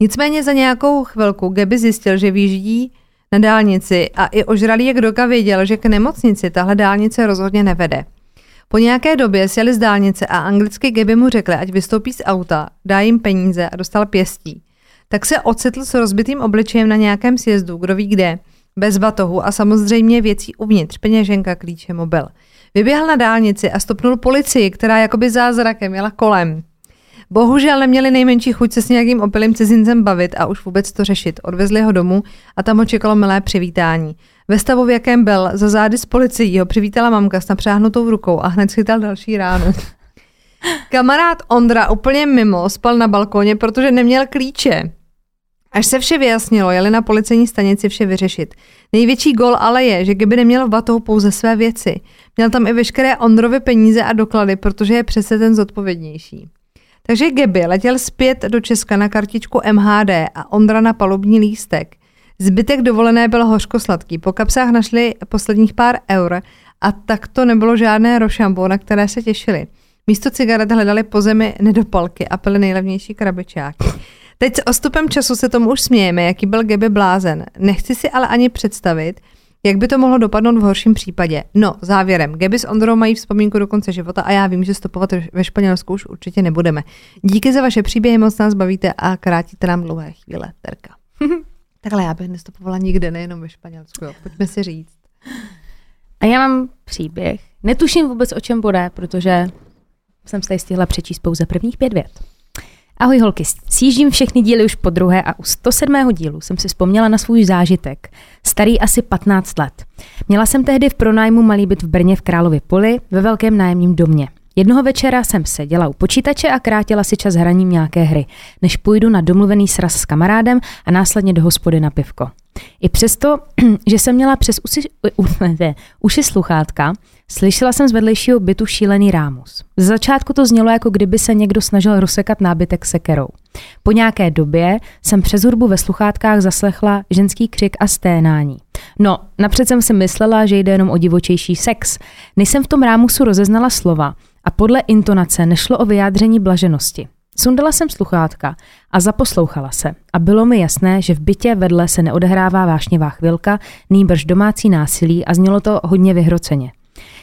Nicméně za nějakou chvilku Geby zjistil, že výjíždí na dálnici a i ožralý jak doka věděl, že k nemocnici tahle dálnice rozhodně nevede. Po nějaké době sjeli z dálnice a anglicky Geby mu řekli, ať vystoupí z auta, dá jim peníze a dostal pěstí. Tak se ocitl s rozbitým obličejem na nějakém sjezdu, kdo ví kde, bez batohu a samozřejmě věcí uvnitř, peněženka, klíče, mobil. Vyběhl na dálnici a stopnul policii, která jakoby zázrakem jela kolem. Bohužel neměli nejmenší chuť se s nějakým opilým cizincem bavit a už vůbec to řešit. Odvezli ho domů a tam ho čekalo milé přivítání. Ve stavu, v jakém byl, za zády z policií ho přivítala mamka s napřáhnutou rukou a hned schytal další ráno. Kamarád Ondra úplně mimo spal na balkoně, protože neměl klíče. Až se vše vyjasnilo, jeli na policejní stanici vše vyřešit. Největší gol ale je, že kdyby neměl v batohu pouze své věci. Měl tam i veškeré Ondrovy peníze a doklady, protože je přece ten zodpovědnější. Takže Geby letěl zpět do Česka na kartičku MHD a Ondra na palubní lístek. Zbytek dovolené byl hořkosladký. Po kapsách našli posledních pár eur a tak to nebylo žádné rošambo, na které se těšili. Místo cigaret hledali po zemi nedopalky a pili nejlevnější krabičáky. Teď s ostupem času se tomu už smějeme, jaký byl Geby blázen. Nechci si ale ani představit, jak by to mohlo dopadnout v horším případě? No, závěrem. Gaby s Ondrou mají vzpomínku do konce života a já vím, že stopovat ve Španělsku už určitě nebudeme. Díky za vaše příběhy, moc nás bavíte a krátíte nám dlouhé chvíle. Terka. (laughs) Takhle já bych nestopovala nikde, nejenom ve Španělsku. Jo. Pojďme si říct.
A já mám příběh. Netuším vůbec, o čem bude, protože jsem se stihla přečíst pouze prvních pět vět. Ahoj holky, sjíždím všechny díly už po druhé a u 107. dílu jsem si vzpomněla na svůj zážitek, starý asi 15 let. Měla jsem tehdy v pronájmu malý byt v Brně v Králově poli ve velkém nájemním domě. Jednoho večera jsem seděla u počítače a krátila si čas hraním nějaké hry, než půjdu na domluvený sraz s kamarádem a následně do hospody na pivko. I přesto, (clears throat) že jsem měla přes uši, uši sluchátka, slyšela jsem z vedlejšího bytu šílený rámus. Z začátku to znělo, jako kdyby se někdo snažil rozsekat nábytek sekerou. Po nějaké době jsem přes hudbu ve sluchátkách zaslechla ženský křik a sténání. No, napřed jsem si myslela, že jde jenom o divočejší sex. Než jsem v tom rámusu rozeznala slova a podle intonace nešlo o vyjádření blaženosti. Sundala jsem sluchátka a zaposlouchala se a bylo mi jasné, že v bytě vedle se neodehrává vášnivá chvilka, nýbrž domácí násilí a znělo to hodně vyhroceně.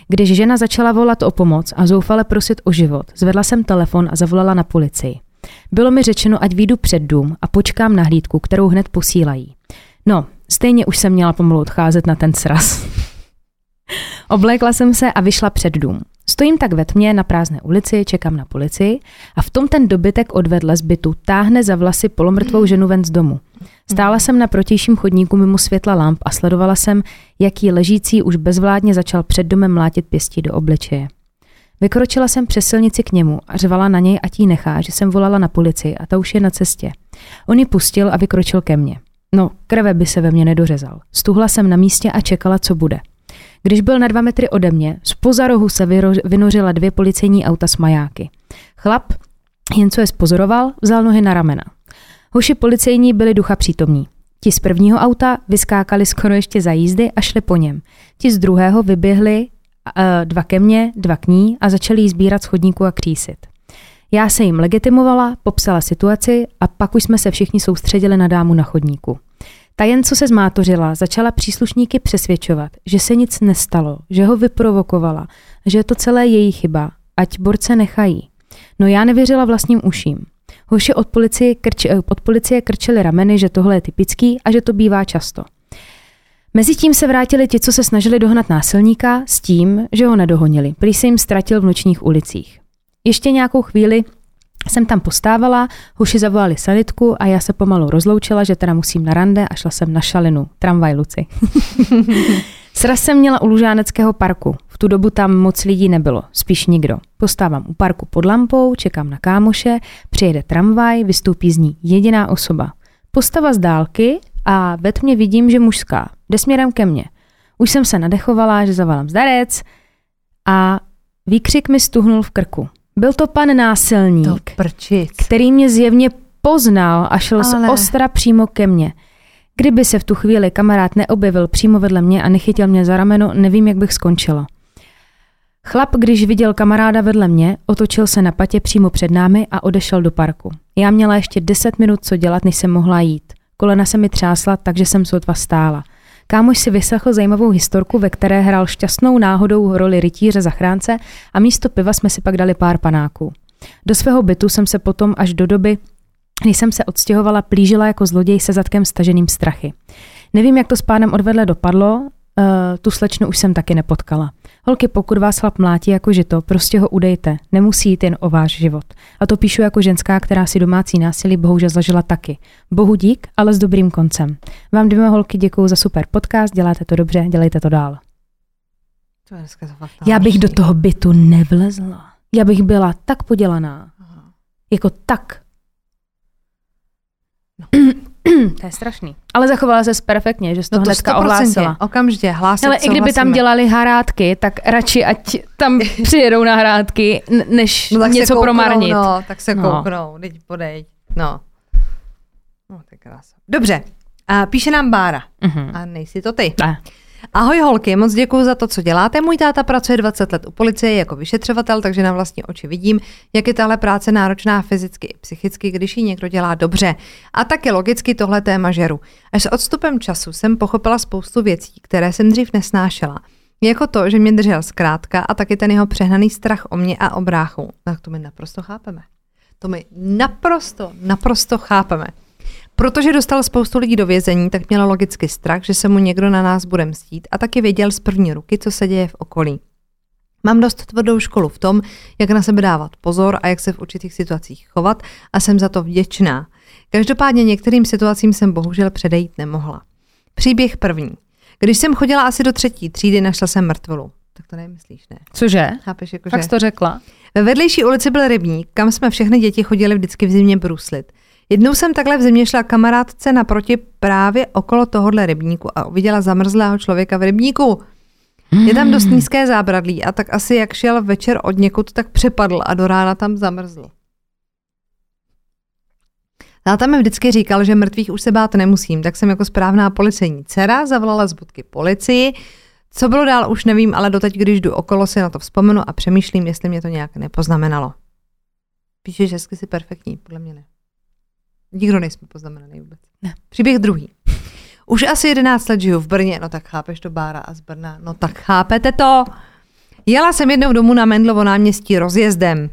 Když žena začala volat o pomoc a zoufale prosit o život, zvedla jsem telefon a zavolala na policii. Bylo mi řečeno, ať výjdu před dům a počkám na hlídku, kterou hned posílají. No, stejně už jsem měla pomalu odcházet na ten sraz. Oblékla jsem se a vyšla před dům. Stojím tak ve tmě na prázdné ulici, čekám na policii a v tom ten dobytek odvedle z bytu táhne za vlasy polomrtvou ženu ven z domu. Stála jsem na protějším chodníku mimo světla lamp a sledovala jsem, jaký ležící už bezvládně začal před domem mlátit pěstí do obličeje. Vykročila jsem přes silnici k němu a řvala na něj, ať jí nechá, že jsem volala na policii a ta už je na cestě. On ji pustil a vykročil ke mně. No, krve by se ve mně nedořezal. Stuhla jsem na místě a čekala, co bude. Když byl na dva metry ode mě, z rohu se vynořila dvě policejní auta s majáky. Chlap, jen co je spozoroval, vzal nohy na ramena. Hoši policejní byli ducha přítomní. Ti z prvního auta vyskákali skoro ještě za jízdy a šli po něm. Ti z druhého vyběhli uh, dva ke mně, dva k ní a začali jí sbírat schodníku a křísit. Já se jim legitimovala, popsala situaci a pak už jsme se všichni soustředili na dámu na chodníku. Ta jen co se zmátořila, začala příslušníky přesvědčovat, že se nic nestalo, že ho vyprovokovala, že je to celé její chyba, ať borce nechají. No já nevěřila vlastním uším. Hoši od policie, krč, eh, od policie krčili rameny, že tohle je typický a že to bývá často. Mezitím se vrátili ti, co se snažili dohnat násilníka, s tím, že ho nedohonili. Prý se jim ztratil v nočních ulicích. Ještě nějakou chvíli jsem tam postávala, huši zavolali sanitku a já se pomalu rozloučila, že teda musím na rande a šla jsem na šalinu, tramvaj Luci. (laughs) Sraz jsem měla u Lužáneckého parku. V tu dobu tam moc lidí nebylo, spíš nikdo. Postávám u parku pod lampou, čekám na kámoše, přijede tramvaj, vystoupí z ní jediná osoba. Postava z dálky a ve tmě vidím, že mužská. Jde směrem ke mně. Už jsem se nadechovala, že zavolám zdarec a výkřik mi stuhnul v krku. Byl to pan násilník, který mě zjevně poznal a šel Ale... z ostra přímo ke mně. Kdyby se v tu chvíli kamarád neobjevil přímo vedle mě a nechytil mě za rameno, nevím, jak bych skončila. Chlap, když viděl kamaráda vedle mě, otočil se na patě přímo před námi a odešel do parku. Já měla ještě 10 minut co dělat, než jsem mohla jít. Kolena se mi třásla, takže jsem sotva stála. Kámoš si vyslechl zajímavou historku, ve které hrál šťastnou náhodou roli rytíře zachránce a místo piva jsme si pak dali pár panáků. Do svého bytu jsem se potom až do doby, když jsem se odstěhovala, plížila jako zloděj se zadkem staženým strachy. Nevím, jak to s pánem odvedle dopadlo, uh, tu slečnu už jsem taky nepotkala. Holky, pokud vás chlap mlátí jako žito, prostě ho udejte. Nemusí jít jen o váš život. A to píšu jako ženská, která si domácí násilí bohužel zažila taky. Bohu dík, ale s dobrým koncem. Vám dvěma holky děkuji za super podcast, děláte to dobře, dělejte to dál.
To je to fakt
Já bych do toho bytu nevlezla. Já bych byla tak podělaná. Aha. Jako tak. No. (clears throat) to je strašný. Ale zachovala se perfektně, že jsi to, no to hnedka ohlásila.
Okamžitě hlásit,
Ale i kdyby tam dělali hrádky, tak radši ať tam (laughs) přijedou na hrádky, než no, tak něco kouknou, promarnit.
No, tak se no. kouknou, teď podej. No. No, to je krása. Dobře, a píše nám Bára. Uh-huh. A nejsi to ty. Ne. Ahoj holky, moc děkuji za to, co děláte. Můj táta pracuje 20 let u policie jako vyšetřovatel, takže na vlastní oči vidím, jak je tahle práce náročná fyzicky i psychicky, když ji někdo dělá dobře. A taky logicky tohle téma žeru. Až s odstupem času jsem pochopila spoustu věcí, které jsem dřív nesnášela. Jako to, že mě držel zkrátka a taky ten jeho přehnaný strach o mě a o bráchu. Tak to my naprosto chápeme. To my naprosto, naprosto chápeme. Protože dostal spoustu lidí do vězení, tak měl logicky strach, že se mu někdo na nás bude mstít a taky věděl z první ruky, co se děje v okolí. Mám dost tvrdou školu v tom, jak na sebe dávat pozor a jak se v určitých situacích chovat a jsem za to vděčná. Každopádně některým situacím jsem bohužel předejít nemohla. Příběh první. Když jsem chodila asi do třetí třídy, našla jsem mrtvolu. Tak to nemyslíš, ne?
Cože?
Chápeš, jako
Tak
jsi
to řekla.
Ve vedlejší ulici byl rybník, kam jsme všechny děti chodili vždycky v zimě bruslit. Jednou jsem takhle v zimě šla kamarádce naproti právě okolo tohohle rybníku a uviděla zamrzlého člověka v rybníku. Je tam dost nízké zábradlí a tak asi jak šel večer od někud, tak přepadl a do rána tam zamrzl. Táta mi vždycky říkal, že mrtvých už se bát nemusím, tak jsem jako správná policejní dcera zavolala z budky policii. Co bylo dál, už nevím, ale doteď, když jdu okolo, si na to vzpomenu a přemýšlím, jestli mě to nějak nepoznamenalo. Píše, že jsi perfektní, podle mě ne. Nikdo nejsme poznamenaný vůbec.
Ne.
Příběh druhý. Už asi 11 let žiju v Brně, no tak chápeš to Bára a z Brna, no tak chápete to. Jela jsem jednou domů na Mendlovo náměstí rozjezdem.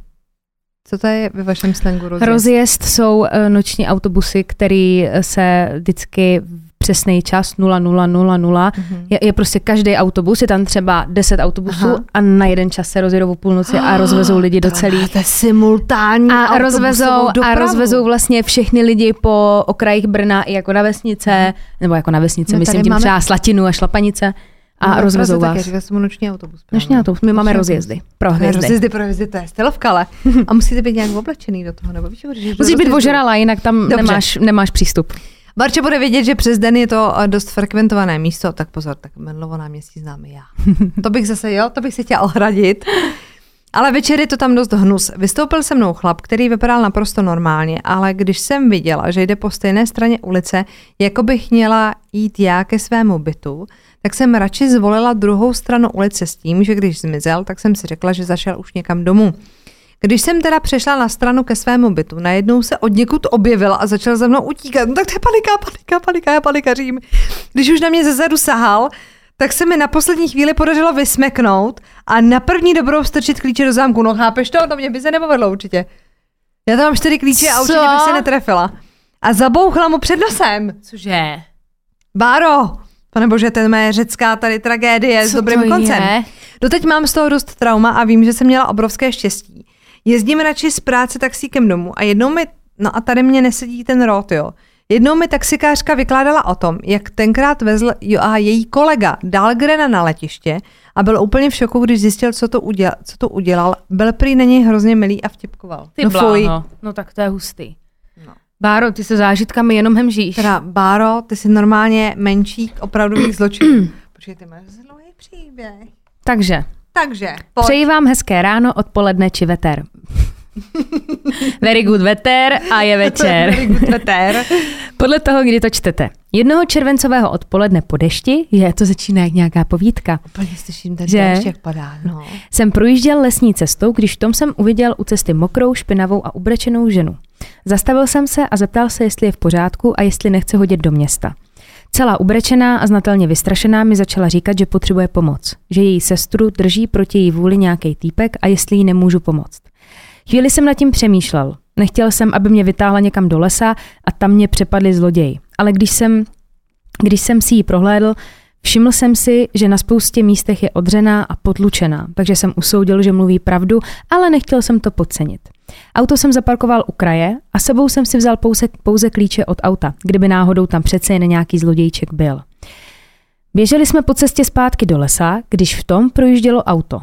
Co to je ve vašem slangu rozjezd?
Rozjezd jsou eh, noční autobusy, které se vždycky přesný čas 0000. Mm-hmm. Je, je prostě každý autobus, je tam třeba 10 autobusů Aha. a na jeden čas se rozjedou o půlnoci a (gasps) rozvezou lidi do celých.
simultánní
a rozvezou, a rozvezou vlastně všechny lidi po okrajích Brna i jako na vesnice, mhm. nebo jako na vesnice, no, myslím tím máme... třeba Slatinu a Šlapanice a no, rozvezou vás.
Taky, říkal noční autobus.
Právě. Noční autobus, my máme rozjezdy. Pro hvězdy.
Rozjezdy pro hvězdy, to je stylovka, ale. (laughs) A musíte být nějak oblečený do toho, nebo víš,
Musíš být ožrala, jinak tam nemáš, nemáš přístup.
Barče bude vědět, že přes den je to eh, dost frekventované místo, tak pozor, tak Menlovo náměstí známe já. (laughs) to bych zase, jo, to bych se chtěla ohradit. Ale večer je to tam dost hnus. Vystoupil se mnou chlap, který vypadal naprosto normálně, ale když jsem viděla, že jde po stejné straně ulice, jako bych měla jít já ke svému bytu, tak jsem radši zvolila druhou stranu ulice s tím, že když zmizel, tak jsem si řekla, že zašel už někam domů. Když jsem teda přešla na stranu ke svému bytu, najednou se od někud objevil a začal za mnou utíkat. No tak to je panika, panika, panika, já panikařím. Když už na mě zezadu sahal, tak se mi na poslední chvíli podařilo vysmeknout a na první dobrou strčit klíče do zámku. No chápeš to? To mě by se nepovedlo určitě. Já tam mám čtyři klíče a určitě bych se netrefila. A zabouchla mu před nosem.
Cože?
Báro! Pane bože, to je řecká tady tragédie s
Co
dobrým
to
koncem.
je?
Doteď mám z toho dost trauma a vím, že jsem měla obrovské štěstí. Jezdím radši z práce taxíkem domů a jednou mi, no a tady mě nesedí ten rot, jo. Jednou mi taxikářka vykládala o tom, jak tenkrát vezl jo, a její kolega Dahlgrena na letiště a byl úplně v šoku, když zjistil, co to, udělal, co to udělal. Byl prý na něj hrozně milý a vtipkoval.
Ty
no fuj.
bláho. No tak to je hustý.
No.
Báro, ty se zážitkami jenom hemžíš.
Teda, Báro, ty jsi normálně menší k opravdových zločinů. (clears throat) Počkej, ty máš dlouhý příběh.
Takže,
Takže, pojď.
přeji vám hezké ráno, odpoledne či veter. (laughs) Very good veter a je večer.
Very good veter. (laughs)
Podle toho, kdy to čtete. Jednoho červencového odpoledne po dešti, je to začíná jak nějaká povídka,
Úplně slyším ten
Že?
déšť, jak padá. No.
jsem projížděl lesní cestou, když v tom jsem uviděl u cesty mokrou, špinavou a ubrečenou ženu. Zastavil jsem se a zeptal se, jestli je v pořádku a jestli nechce hodit do města. Celá ubrečená a znatelně vystrašená mi začala říkat, že potřebuje pomoc, že její sestru drží proti její vůli nějaký týpek a jestli jí nemůžu pomoct. Chvíli jsem nad tím přemýšlel. Nechtěl jsem, aby mě vytáhla někam do lesa a tam mě přepadli zloději. Ale když jsem, když jsem si ji prohlédl, všiml jsem si, že na spoustě místech je odřená a potlučená, takže jsem usoudil, že mluví pravdu, ale nechtěl jsem to podcenit. Auto jsem zaparkoval u kraje a sebou jsem si vzal pouze, pouze klíče od auta, kdyby náhodou tam přece jen nějaký zlodějček byl. Běželi jsme po cestě zpátky do lesa, když v tom projíždělo auto.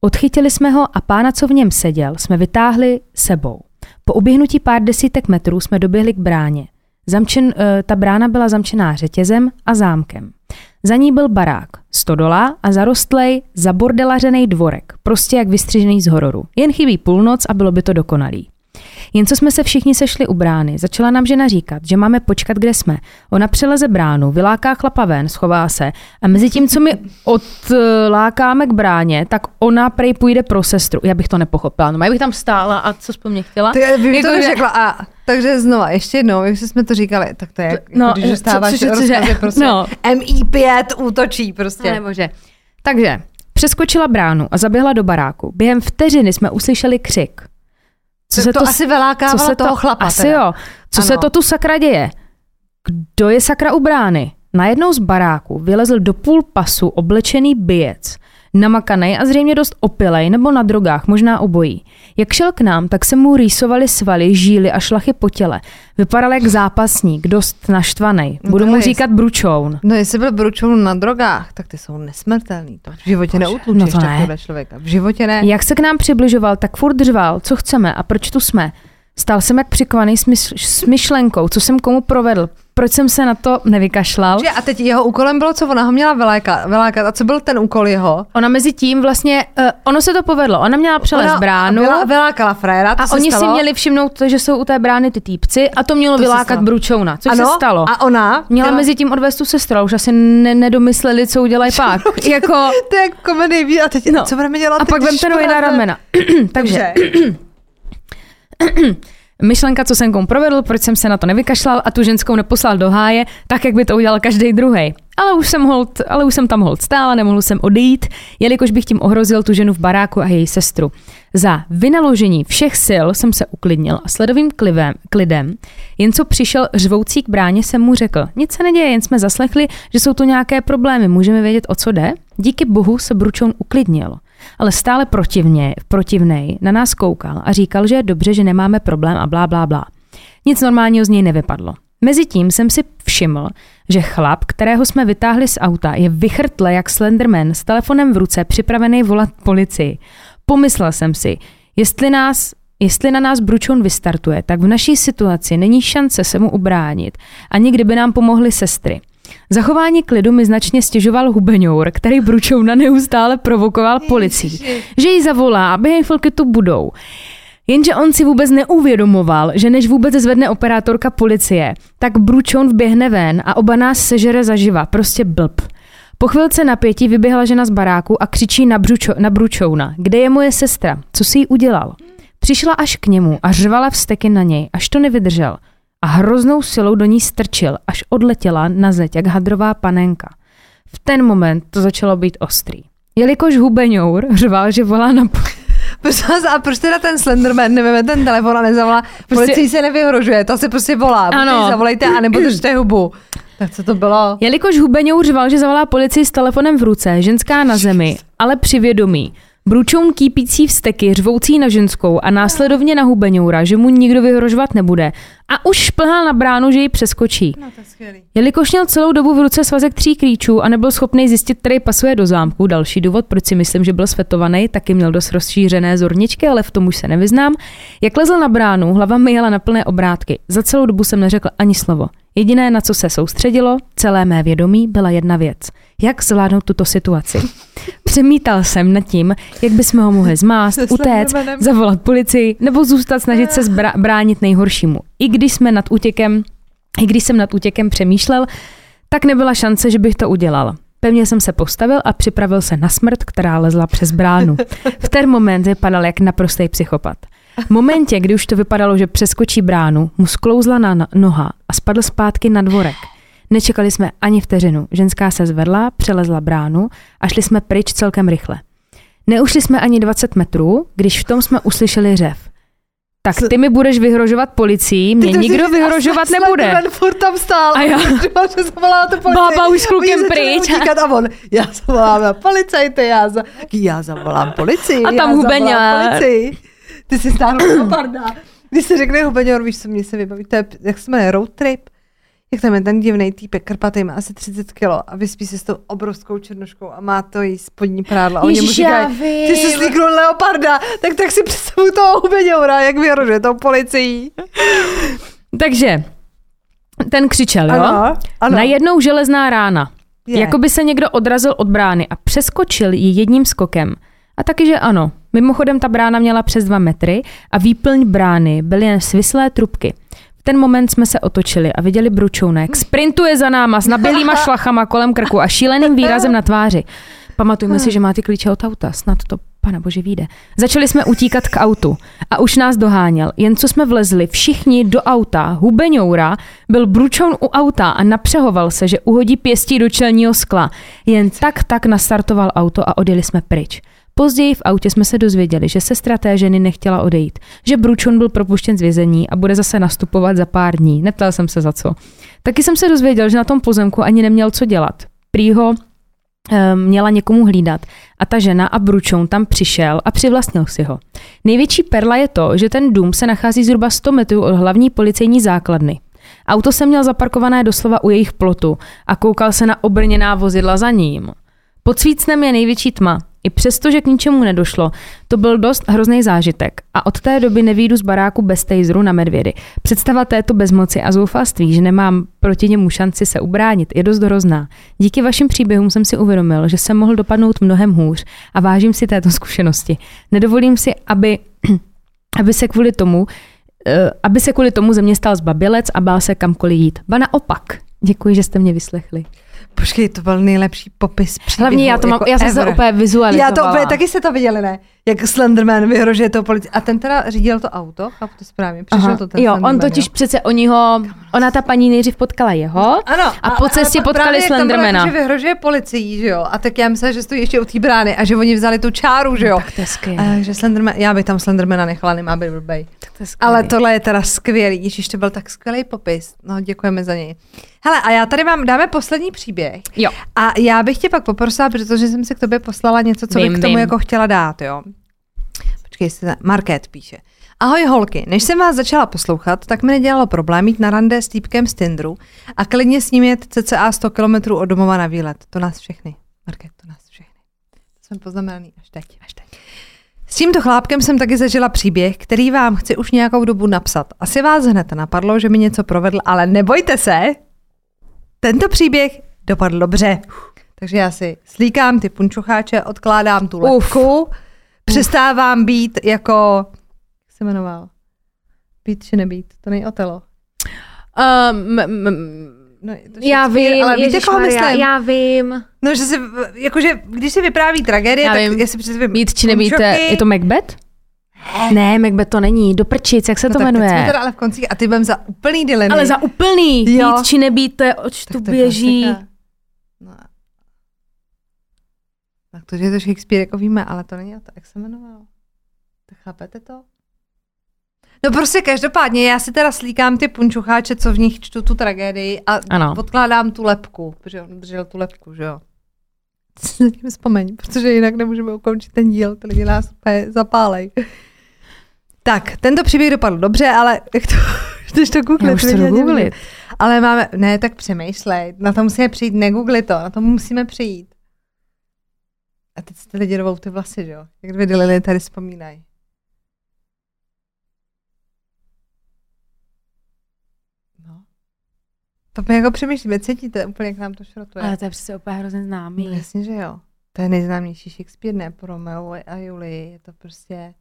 Odchytili jsme ho a pána, co v něm seděl, jsme vytáhli sebou. Po uběhnutí pár desítek metrů jsme doběhli k bráně. Zamčen, eh, ta brána byla zamčená řetězem a zámkem. Za ní byl barák, stodola a zarostlej, zabordelařený dvorek, prostě jak vystřižený z hororu. Jen chybí půlnoc a bylo by to dokonalý. Jen co jsme se všichni sešli u brány, začala nám žena říkat, že máme počkat, kde jsme. Ona přeleze bránu, vyláká chlapa ven, schová se a mezi tím, co my odlákáme k bráně, tak ona prej půjde pro sestru. Já bych to nepochopila. No, já bych tam stála a co po mně chtěla?
Ty by mi to
Jako, že-
neřekla. A, takže znova, ještě jednou, jak jsme to říkali, tak to je, jak,
No,
no, když
co-
dostáváš
cože-
rozkazy,
cože-
prostě
no.
MI5 útočí prostě.
Ne, bože. Takže přeskočila bránu a zaběhla do baráku. Během vteřiny jsme uslyšeli křik.
Co se to, asi vylákávala toho chlapa.
Asi
teda.
jo. Co
Ano.
se to tu sakra děje? Kdo je sakra u brány? Najednou z baráku vylezl do půl pasu oblečený bijec. Namakanej a zřejmě dost opilej nebo na drogách, možná obojí. Jak šel k nám, tak se mu rýsovaly svaly, žíly a šlachy po těle. Vypadal jak zápasník, dost naštvanej.
No
Budu mu
tohle je-
říkat bručoun.
No jestli byl bručoun na drogách, tak ty jsou nesmrtelný. To v životě neutlučíš
no ne.
takového člověka. V životě ne.
Jak se k nám přibližoval, tak furt řval, co chceme a proč tu jsme. Stál jsem jak přikovaný s, myš- s myšlenkou, co jsem komu provedl, proč jsem se na to nevykašlal.
Že, a teď jeho úkolem bylo, co ona ho měla vylákat. vylákat. A co byl ten úkol jeho?
Ona mezi tím vlastně, uh, ono se to povedlo, ona měla přelez
Ona
bránu
vylá- vylákala frajera,
a oni
stalo.
si měli všimnout to, že jsou u té brány ty týpci a to mělo
To
vylákat bručouna, což
ano,
se stalo.
A ona
Měla mezi tím odvést tu sestru, už asi ne- nedomysleli, co udělají pak. jako,
To je jako komedii, ví- a teď,
No.
co budeme dělat?
a pak vemte na ramena. (clears throat) Takže. (clears throat) myšlenka, co jsem komu provedl, proč jsem se na to nevykašlal a tu ženskou neposlal do háje, tak jak by to udělal každý druhý. Ale už jsem hold, ale už jsem tam hold stála, nemohl jsem odejít, jelikož bych tím ohrozil tu ženu v baráku a její sestru. Za vynaložení všech sil jsem se uklidnil a sledovým klivem, klidem, jen co přišel řvoucí k bráně, jsem mu řekl, nic se neděje, jen jsme zaslechli, že jsou tu nějaké problémy, můžeme vědět, o co jde? Díky bohu se Bručoun uklidnil ale stále protivně, protivnej na nás koukal a říkal, že je dobře, že nemáme problém a blá, blá, blá. Nic normálního z něj nevypadlo. Mezitím jsem si všiml, že chlap, kterého jsme vytáhli z auta, je vychrtle jak Slenderman s telefonem v ruce, připravený volat policii. Pomyslel jsem si, jestli nás Jestli na nás Bručoun vystartuje, tak v naší situaci není šance se mu ubránit, ani kdyby nám pomohly sestry. Zachování klidu mi značně stěžoval Hubeňour, který Bručouna neustále provokoval policií, že jí zavolá a během chvilky tu budou. Jenže on si vůbec neuvědomoval, že než vůbec zvedne operátorka policie, tak Bručoun vběhne ven a oba nás sežere zaživa, prostě blb. Po chvilce napětí vyběhla žena z baráku a křičí na, Bručo, na Bručouna, kde je moje sestra, co si jí udělal. Přišla až k němu a řvala vsteky na něj, až to nevydržel a hroznou silou do ní strčil, až odletěla na zeď jak hadrová panenka. V ten moment to začalo být ostrý. Jelikož hubeňour řval, že volá na po- (laughs)
Prosím vás, a proč teda ten Slenderman neveme ten telefon a nezavolá? Prostě... Policii se nevyhrožuje, to se prostě volá.
Ano.
Ano. Zavolejte a nebo držte hubu. Tak co to bylo?
Jelikož hubeňour řval, že zavolá policii s telefonem v ruce, ženská na zemi, ale při vědomí. Bručoun kýpící vsteky, řvoucí na ženskou a následovně na hubeňoura, že mu nikdo vyhrožovat nebude. A už šplhal na bránu, že ji přeskočí.
No to je skvělý.
Jelikož měl celou dobu v ruce svazek tří klíčů a nebyl schopný zjistit, který pasuje do zámku, další důvod, proč si myslím, že byl svetovaný, taky měl dost rozšířené zorničky, ale v tom už se nevyznám. Jak lezl na bránu, hlava mi jela na plné obrátky. Za celou dobu jsem neřekl ani slovo. Jediné, na co se soustředilo, celé mé vědomí, byla jedna věc. Jak zvládnout tuto situaci? (laughs) Přemítal jsem nad tím, jak bychom ho mohli zmást, (laughs) utéct, zavolat policii nebo zůstat snažit se zbra- bránit nejhoršímu. I když jsme nad útěkem, i když jsem nad útěkem přemýšlel, tak nebyla šance, že bych to udělal. Pevně jsem se postavil a připravil se na smrt, která lezla přes bránu. V ten moment vypadal jak naprostý psychopat. V momentě, kdy už to vypadalo, že přeskočí bránu, mu sklouzla na na- noha a spadl zpátky na dvorek. Nečekali jsme ani vteřinu. Ženská se zvedla, přelezla bránu a šli jsme pryč celkem rychle. Neušli jsme ani 20 metrů, když v tom jsme uslyšeli řev. Tak ty mi budeš vyhrožovat policií, mě
Ty
nikdo vyhrožovat nebude.
Slenderman furt tam stál.
A já-
že zavolá to policii.
Bába už s klukem pryč.
A on, já zavolám na policajty, já, za, já zavolám policii.
A tam
policii. Ty jsi leoparda. (clears throat) Když se řekne hubeňor, víš, co mě se vybaví, to je, jak se jmenuje, road trip. Jak tam je ten divný týpek, krpatý, má asi 30 kilo a vyspí se s tou obrovskou černoškou a má to jí spodní prádlo. A oni mu říkají, ty jsi slíknul leoparda, tak tak si představuju toho hubeňora, jak vyhrožuje tou policií.
Takže ten křičel, jo?
Ano, ano.
Najednou železná rána.
Je.
Jako by se někdo odrazil od brány a přeskočil ji jedním skokem. A taky, že ano. Mimochodem ta brána měla přes dva metry a výplň brány byly jen svislé trubky. Ten moment jsme se otočili a viděli Bručouna, jak sprintuje za náma s nabělýma (laughs) šlachama kolem krku a šíleným výrazem na tváři. Pamatujme si, že má ty klíče od auta, snad to Pane bože, vyjde. Začali jsme utíkat k autu a už nás doháněl. Jen co jsme vlezli všichni do auta, hubeňoura, byl bručoun u auta a napřehoval se, že uhodí pěstí do čelního skla. Jen tak tak nastartoval auto a odjeli jsme pryč. Později v autě jsme se dozvěděli, že sestra té ženy nechtěla odejít, že Bručon byl propuštěn z vězení a bude zase nastupovat za pár dní. Neptal jsem se za co. Taky jsem se dozvěděl, že na tom pozemku ani neměl co dělat. Prý ho eh, měla někomu hlídat a ta žena a Bručoun tam přišel a přivlastnil si ho. Největší perla je to, že ten dům se nachází zhruba 100 metrů od hlavní policejní základny. Auto se měl zaparkované doslova u jejich plotu a koukal se na obrněná vozidla za ním. Pod svícnem je největší tma. I přesto, že k ničemu nedošlo, to byl dost hrozný zážitek. A od té doby nevídu z baráku bez tejzru na medvědy. Představa této bezmoci a zoufalství, že nemám proti němu šanci se ubránit, je dost hrozná. Díky vašim příběhům jsem si uvědomil, že jsem mohl dopadnout mnohem hůř a vážím si této zkušenosti. Nedovolím si, aby, (clears throat) aby se kvůli tomu eh, aby se kvůli tomu ze mě stal zbabělec a bál se kamkoliv jít. Ba naopak. Děkuji, že jste mě vyslechli.
Počkej, to byl nejlepší popis příběhu.
Hlavně já to mám,
jako
já jsem se
ever.
úplně vizualizovala.
Já to úplně, taky jste to viděli, ne? Jak Slenderman vyhrožuje toho policii. A ten teda řídil to auto, chápu to správně, přišel to ten
jo, on
Slenderman,
totiž
jo?
přece o něho, ona ta paní nejdřív potkala jeho
Ano,
a po cestě potkali
právě bylo,
Slendermana.
Jako, že vyhrožuje policií, že jo? A tak já myslím, že stojí ještě u té brány a že oni vzali tu čáru, že jo?
Tak to je skvělé.
A, že Slenderman, já bych tam Slendermana nechala, nemá být blbej.
Tak to je skvělý.
Ale tohle je teda skvělý, Ježíš, to byl tak skvělý popis. No, děkujeme za něj. Hele, a já tady mám, dáme poslední příběh.
Jo.
A já bych tě pak poprosila, protože jsem si k tobě poslala něco, co
Vím,
bych k tomu
vím.
jako chtěla dát, jo. Počkej, jestli Market píše. Ahoj holky, než jsem vás začala poslouchat, tak mi nedělalo problém jít na rande s týpkem z Tindru a klidně s ním jet cca 100 km od domova na výlet. To nás všechny. Market, to nás všechny. To jsem poznamenaný až teď, až teď. S tímto chlápkem jsem taky zažila příběh, který vám chci už nějakou dobu napsat. Asi vás hned napadlo, že mi něco provedl, ale nebojte se, tento příběh dopadl dobře. Takže já si slíkám ty punčocháče, odkládám tu lepku, přestávám být jako, jak se jmenoval? Být či nebýt, to není Otelo.
Um, m, m,
No, to
já vím,
ale víte, koho myslím?
já vím.
No, že se, jakože, když se vypráví tragédie,
Já
tak
vím.
já si představím
Být či nebýt, je to Macbeth? Ne, Macbeth to není, do prčic, jak se
no,
to
tak teď
jmenuje?
jsme teda ale v koncích a ty budem za úplný dilemy.
Ale za úplný,
Jo.
být či nebýt, to je, oč
Tak
tu
to
běží.
klasika. No. Tak to, že je to Shakespeare, jako víme, ale to není to, jak se jmenoval. Tak chápete to? No prostě každopádně, já si teda slíkám ty punčucháče, co v nich čtu tu tragédii a
Ano.
podkládám tu lepku, protože on držel tu lepku, že jo. Si na tím vzpomeň, protože jinak nemůžeme ukončit ten díl, ty lidi nás zapálej. Tak, tento příběh dopadl dobře, ale jak to, (laughs) když to
Já
googlit,
už to googlit.
Ale máme, ne, tak přemýšlej, na to musíme přijít, negoogli to, na to musíme přijít. A teď si ty lidi rovou ty vlasy, že jo? Jak dvě Lily tady vzpomínají. No. To my jako přemýšlíme, cítíte úplně, jak nám to šrotuje.
Ale to je přece úplně hrozně známý.
No, jasně, že jo. To je nejznámější Shakespeare, ne? Po Romeo a Julii. Je to prostě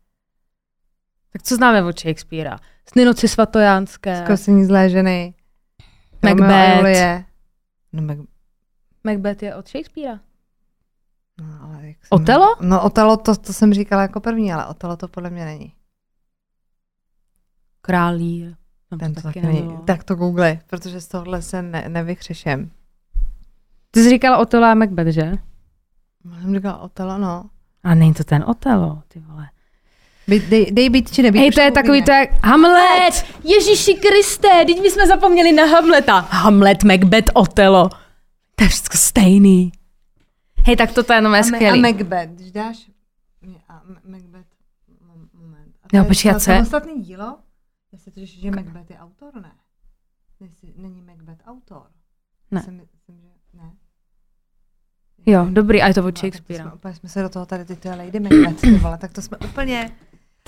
Tak co známe od Shakespearea? Sny noci svatojánské,
zkosení zlé ženy. Romeo a
Macbeth.
Julie. No, Mac...
Macbeth je od Shakespearea.
no ale jak se
Otelo?
No Otelo, to, to jsem říkala jako první, ale Otelo to podle mě není.
Král Lear. Tam
Ten
to taky nebylo.
Tak to googli, protože z tohohle se ne, nevychřešem.
Ty jsi říkala Otelo a Macbeth, že?
Já jsem říkala Otelo, no.
A není to ten Otelo, ty vole.
By, dej, dej být či nebýt.
Hej, to je takový to jak Hamlet! Ježíši Kriste, teď my jsme zapomněli na Hamleta. Hamlet, Macbeth, Otelo. To je všechno stejný. Hej, tak to je nové
a, Ma- a
skvělý.
Macbeth, když dáš... A Ma- Macbeth, mom- moment. A
Jo,
to je
počkej, co je?
samostatný dílo? Jestli to, že Macbeth je autor, ne? Není Macbeth autor?
Ne.
Jsem, myslím, že ne.
Jo, dobrý, a je to
No,
od
tak to
Shakespearea.
jsme, úplně jsme se do toho tady, ty, ty Lady Macbeth, ty vole, tak to jsme úplně...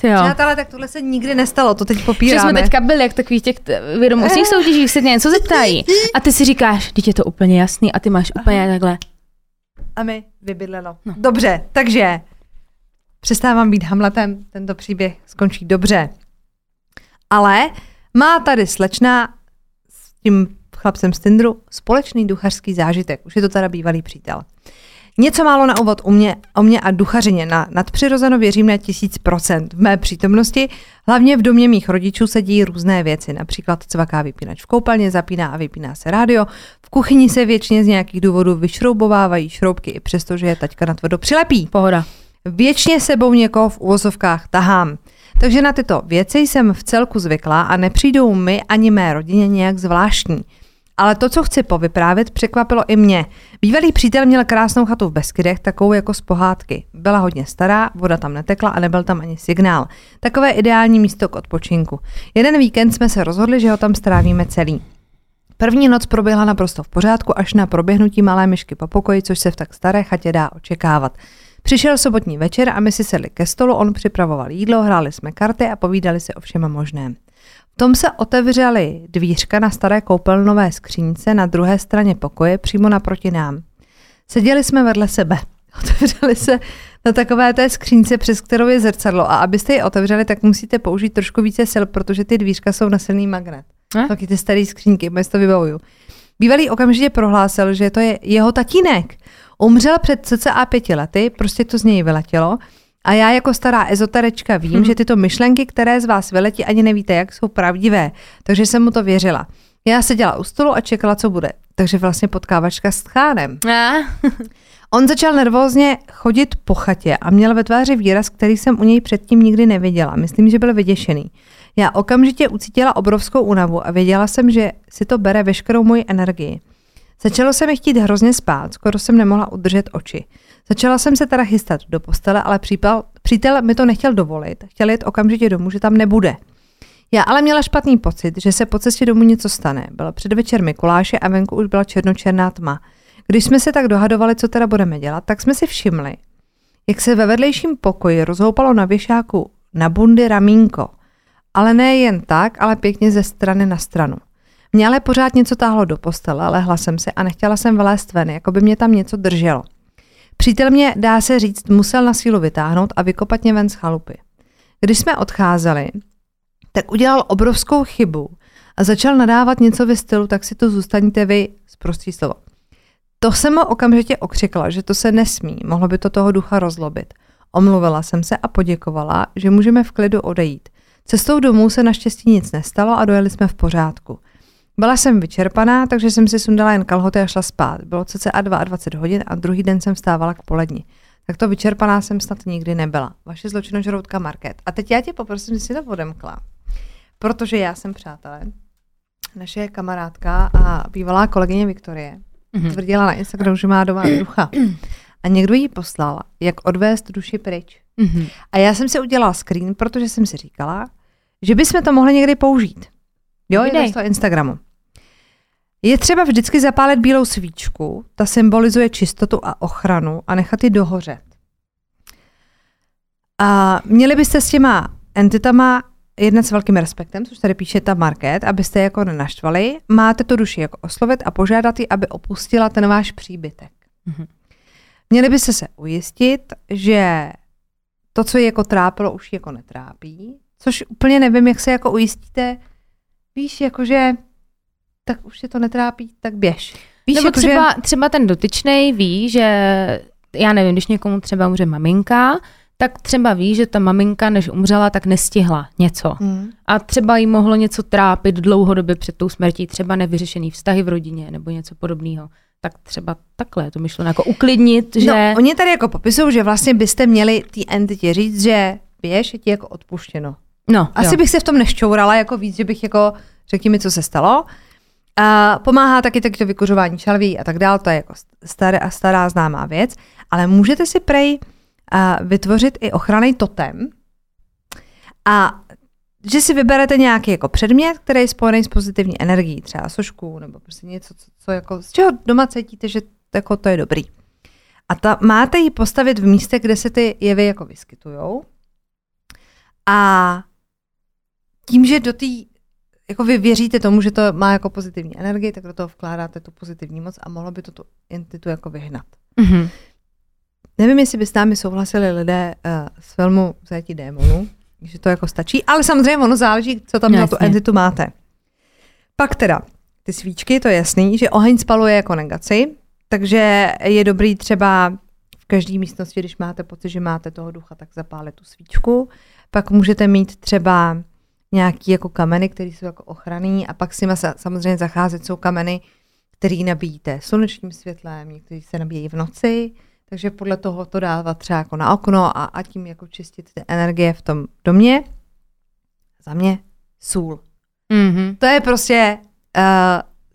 Jo.
Přátelé, tak tohle se nikdy nestalo, to teď
Že
popíráme.
jsme teďka byli jak takových těch t- vědomostních soutěžích, se tě něco zeptají. A ty si říkáš, teď je to úplně jasný a ty máš úplně takhle.
A my vybydleno.
No.
Dobře, takže přestávám být Hamletem, tento příběh skončí dobře. Ale má tady slečna s tím chlapcem z Tindru společný duchařský zážitek. Už je to teda bývalý přítel. Něco málo na úvod u mě, o mě a duchařině. Na nadpřirozeno věřím na tisíc procent. V mé přítomnosti, hlavně v domě mých rodičů, se dějí různé věci. Například cvaká vypínač v koupelně, zapíná a vypíná se rádio. V kuchyni se většině z nějakých důvodů vyšroubovávají šroubky, i přesto, že je taťka na tvrdo přilepí.
Pohoda.
Věčně sebou někoho v uvozovkách tahám. Takže na tyto věci jsem v celku zvyklá a nepřijdou mi ani mé rodině nějak zvláštní. Ale to, co chci povyprávět, překvapilo i mě. Bývalý přítel měl krásnou chatu v Beskydech, takovou jako z pohádky. Byla hodně stará, voda tam netekla a nebyl tam ani signál. Takové ideální místo k odpočinku. Jeden víkend jsme se rozhodli, že ho tam strávíme celý. První noc proběhla naprosto v pořádku až na proběhnutí malé myšky po pokoji, což se v tak staré chatě dá očekávat. Přišel sobotní večer a my si sedli ke stolu, on připravoval jídlo, hráli jsme karty a povídali si o všem možném. V tom se otevřely dvířka na staré koupelnové skřínce na druhé straně pokoje přímo naproti nám. Seděli jsme vedle sebe. (laughs) Otevřeli se na takové té skřínce, přes kterou je zrcadlo a abyste ji otevřeli, tak musíte použít trošku více sil, protože ty dvířka jsou na silný magnet.
Eh?
Taky ty staré skřínky, já si to vybavuju. Bývalý okamžitě prohlásil, že to je jeho tatínek. Umřel před cca pěti lety, prostě to z něj vyletělo. A já jako stará ezoterečka vím, hmm. že tyto myšlenky, které z vás vyletí, ani nevíte, jak jsou pravdivé. Takže jsem mu to věřila. Já seděla u stolu a čekala, co bude. Takže vlastně potkávačka s tchánem. (laughs) On začal nervózně chodit po chatě a měl ve tváři výraz, který jsem u něj předtím nikdy neviděla. Myslím, že byl vyděšený. Já okamžitě ucítila obrovskou únavu a věděla jsem, že si to bere veškerou moji energii. Začalo se mi chtít hrozně spát, skoro jsem nemohla udržet oči. Začala jsem se teda chystat do postele, ale přípal, přítel mi to nechtěl dovolit. Chtěl jít okamžitě domů, že tam nebude. Já ale měla špatný pocit, že se po cestě domů něco stane. Byl předvečer Mikuláše a venku už byla černočerná tma. Když jsme se tak dohadovali, co teda budeme dělat, tak jsme si všimli, jak se ve vedlejším pokoji rozhoupalo na věšáku na bundy ramínko. Ale ne jen tak, ale pěkně ze strany na stranu. Mě ale pořád něco táhlo do postele, lehla jsem se a nechtěla jsem vylézt ven, jako by mě tam něco drželo. Přítel mě, dá se říct, musel na sílu vytáhnout a vykopat mě ven z chalupy. Když jsme odcházeli, tak udělal obrovskou chybu a začal nadávat něco ve stylu, tak si to zůstaňte vy, zprostý slovo. To jsem mu okamžitě okřikla, že to se nesmí, mohlo by to toho ducha rozlobit. Omluvila jsem se a poděkovala, že můžeme v klidu odejít. Cestou domů se naštěstí nic nestalo a dojeli jsme v pořádku. Byla jsem vyčerpaná, takže jsem si sundala jen kalhoty a šla spát. Bylo cca 22 hodin a druhý den jsem vstávala k poledni. tak to vyčerpaná jsem snad nikdy nebyla. Vaše zločinožroutka Market. A teď já tě poprosím, že si to odemkla. Protože já jsem, přátelé, naše kamarádka a bývalá kolegyně Viktorie mm-hmm. tvrdila na Instagramu, že má doma ducha. A někdo jí poslal, jak odvést duši pryč. Mm-hmm. A já jsem si udělala screen, protože jsem si říkala, že bychom to mohli někdy použít. Jo, to z toho Instagramu. Je třeba vždycky zapálit bílou svíčku, ta symbolizuje čistotu a ochranu a nechat ji dohořet. A měli byste s těma entitama jednat s velkým respektem, což tady píše ta Market, abyste je jako nenaštvali. Máte tu duši jako oslovit a požádat ji, aby opustila ten váš příbytek. Mm-hmm. Měli byste se ujistit, že to, co je jako trápilo, už jako netrápí, což úplně nevím, jak se jako ujistíte, víš, jakože tak už je to netrápí, tak běž. Víš,
Nebo jako, třeba, že... třeba ten dotyčný ví, že já nevím, když někomu třeba umře maminka, tak třeba ví, že ta maminka, než umřela, tak nestihla něco. Hmm. A třeba jí mohlo něco trápit dlouhodobě před tou smrtí, třeba nevyřešený vztahy v rodině nebo něco podobného. Tak třeba takhle je to myšleno, jako uklidnit, no, že...
No, oni tady jako popisují, že vlastně byste měli té entitě říct, že běž, je ti jako odpuštěno.
No,
Asi jo. bych se v tom nešťourala jako víc, že bych jako, řekni mi, co se stalo. A pomáhá taky taky to vykuřování šalví a tak dál, to je jako stará, stará známá věc, ale můžete si prej uh, vytvořit i ochranný totem a že si vyberete nějaký jako předmět, který je spojený s pozitivní energií, třeba sošku nebo prostě něco, co, co jako, z čeho doma cítíte, že jako to je dobrý. A ta, máte ji postavit v místě, kde se ty jevy jako vyskytujou. A tím, že do té jako vy věříte tomu, že to má jako pozitivní energii, tak do toho vkládáte tu pozitivní moc a mohlo by to tu entitu jako vyhnat. Mm-hmm. Nevím, jestli by s námi souhlasili lidé uh, z filmu Zajetí démonů, že to jako stačí, ale samozřejmě ono záleží, co tam na tu entitu máte. Pak teda, ty svíčky, to je jasný, že oheň spaluje jako negaci, takže je dobrý třeba v každé místnosti, když máte pocit, že máte toho ducha, tak zapálit tu svíčku. Pak můžete mít třeba nějaký jako kameny, které jsou jako ochranný a pak s nimi samozřejmě zacházet jsou kameny, které nabíjíte slunečním světlem, někteří se nabíjejí v noci, takže podle toho to dávat třeba jako na okno a, a tím jako čistit ty energie v tom domě. Za mě sůl. Mm-hmm. To je prostě uh,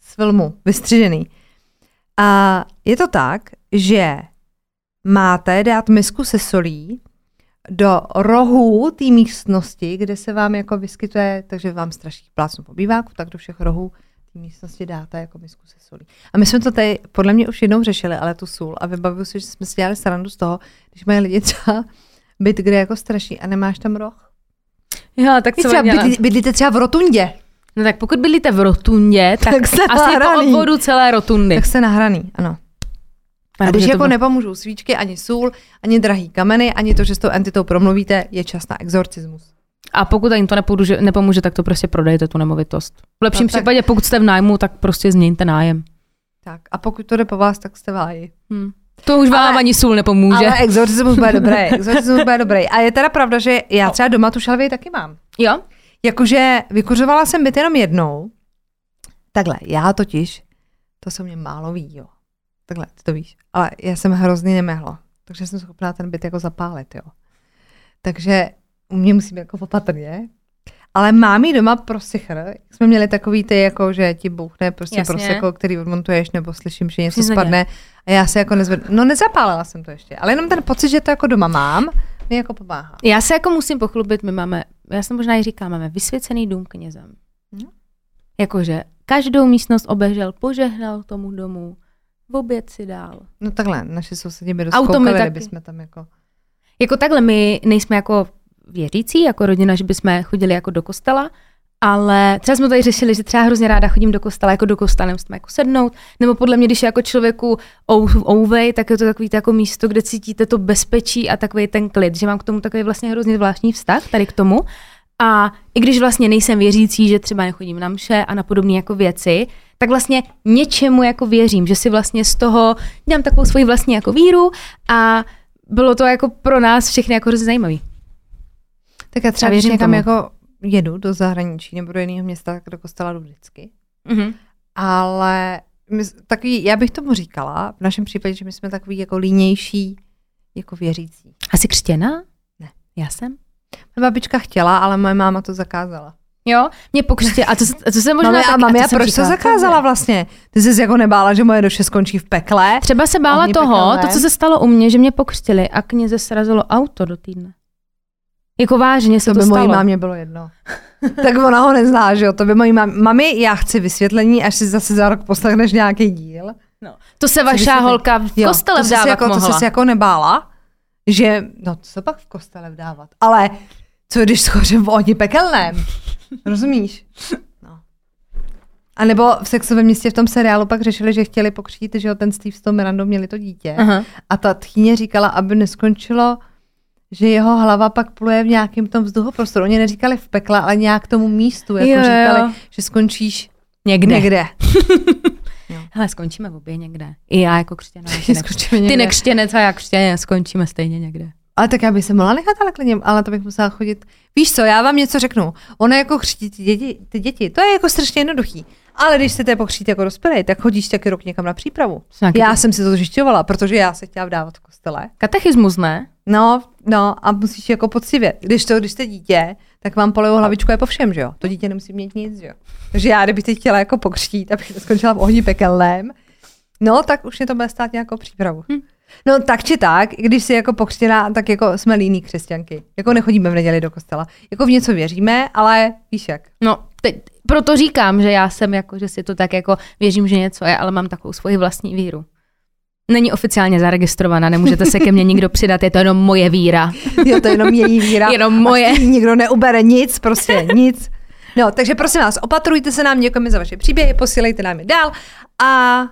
z filmu vystřižený. A je to tak, že máte dát misku se solí do rohů té místnosti, kde se vám jako vyskytuje, takže vám straší plácnu po býváku, tak do všech rohů té místnosti dáte jako misku se solí. A my jsme to tady podle mě už jednou řešili, ale tu sůl. A vybavuju si, že jsme si dělali srandu z toho, když mají lidi třeba byt, kde jako straší a nemáš tam roh.
Jo, tak
co třeba bydlí, bydlíte třeba v rotundě.
No tak pokud bydlíte v rotundě, tak, tak asi po obvodu celé rotundy.
Tak jste nahraný, ano. A když jako bylo... nepomůžou svíčky, ani sůl, ani drahý kameny, ani to, že s tou entitou promluvíte, je čas na exorcismus.
A pokud ani to nepomůže, nepomůže, tak to prostě prodejte tu nemovitost. V lepším no, tak... případě, pokud jste v nájmu, tak prostě změňte nájem.
Tak a pokud to jde po vás, tak jste v háji. Hmm.
To už vám ale, ani sůl nepomůže.
Ale exorcismus bude dobrý. (laughs) Exorcismus bude dobrý. A je teda pravda, že já třeba doma tu šalvii taky mám.
Jo?
Jakože vykuřovala jsem byt jenom jednou. Takhle, já totiž, to se mě málo ví, jo. Takhle, ty to víš. Ale já jsem hrozně nemehla, takže jsem schopná ten byt jako zapálit, jo. Takže u mě musím jako opatrně. Ale mám jí doma prosichr, jak jsme měli takový ty, jako, že ti bouchne prostě Jasně. proseko, který odmontuješ, nebo slyším, že něco spadne a já se jako nezvednu. No nezapálila jsem to ještě, ale jenom ten pocit, že to jako doma mám, mi jako pomáhá.
Já se jako musím pochlubit, my máme, já jsem možná i říkám, máme vysvěcený dům knězem. Hmm? Jakože každou místnost obežel, požehnal tomu domu, oběd si dál.
No takhle, naše sousedí by doskoukali, taky. jsme tam jako...
Jako takhle, my nejsme jako věřící, jako rodina, že bychom chodili jako do kostela, ale třeba jsme tady řešili, že třeba hrozně ráda chodím do kostela, jako do kostela, nemusím jako sednout, nebo podle mě, když je jako člověku ouvej, tak je to takový to jako místo, kde cítíte to bezpečí a takový ten klid, že mám k tomu takový vlastně hrozně zvláštní vztah tady k tomu. A i když vlastně nejsem věřící, že třeba nechodím na mše a na podobné jako věci, tak vlastně něčemu jako věřím, že si vlastně z toho dělám takovou svoji vlastní jako víru a bylo to jako pro nás všechny jako hrozně zajímavý.
Tak já třeba věřím někam tomu. jako jedu do zahraničí nebo do jiného města, tak do kostela jdu vždycky. Mm-hmm. Ale my, takový, já bych tomu říkala, v našem případě, že my jsme takový jako línější jako věřící.
Asi křtěná?
Ne.
Já jsem?
Moje babička chtěla, ale moje máma to zakázala.
Jo, mě pokřtě. A to, se- to se možná
Mami, a
taky-
mami, a proč to zakázala vlastně? Ty jsi jako nebála, že moje duše skončí v pekle?
Třeba se bála toho,
pekelné.
to, co se stalo u mě, že mě pokřtili a kněze srazilo auto do týdne. Jako vážně se
To
to,
by
stalo.
mojí mámě bylo jedno. (laughs) tak ona ho nezná, že jo? To by mojí mám... Mami, já chci vysvětlení, až si zase za rok poslechneš nějaký díl.
No. To se vaša holka v
Jo,
kostele
to jsi jako,
mohla.
To jsi si jako nebála, že, no co pak v kostele vdávat, ale co když schoře v ohni pekelném? Rozumíš? No. A nebo v sexovém městě v tom seriálu pak řešili, že chtěli pokřít, že jo, ten Steve s tou Mirandou měli to dítě.
Aha.
A ta tchýně říkala, aby neskončilo, že jeho hlava pak pluje v nějakém tom vzduchoprostoru. Oni neříkali v pekle, ale nějak tomu místu, jako
Jo, jo.
říkali, že skončíš
Někde.
někde. (laughs)
Hele, skončíme v obě někde. I já jako křtěná. (laughs) Ty, nekřtěnec a já křtěně skončíme stejně někde.
Ale tak já bych se mohla nechat ale klidně, ale to bych musela chodit. Víš co, já vám něco řeknu. Ono jako křtí ty děti, ty děti, to je jako strašně jednoduchý. Ale když chcete pokřít jako dospělý, tak chodíš taky rok někam na přípravu.
Nějaký
Já
ty-
jsem si to zjišťovala, protože já se chtěla vdávat v kostele.
Katechismus, ne?
No, no a musíš jako poctivě. Když to, když jste dítě, tak vám polejou hlavičku je po všem, že jo? To dítě nemusí mít nic, že jo? Takže já, kdybych teď chtěla jako pokřtít, abych skončila v ohni pekelném, no, tak už mě to bude stát nějakou přípravu.
Hm.
No tak či tak, když si jako pokřtěná, tak jako jsme líní křesťanky. Jako nechodíme v neděli do kostela. Jako v něco věříme, ale víš jak.
No, teď, proto říkám, že já jsem jako, že si to tak jako věřím, že něco je, ale mám takovou svoji vlastní víru. Není oficiálně zaregistrovaná, nemůžete se ke mně nikdo přidat, je to jenom moje víra.
Jo, to je jenom její víra.
Jenom moje.
Nikdo neubere nic, prostě nic. No, takže prosím vás, opatrujte se nám, děkujeme za vaše příběhy, posílejte nám je dál a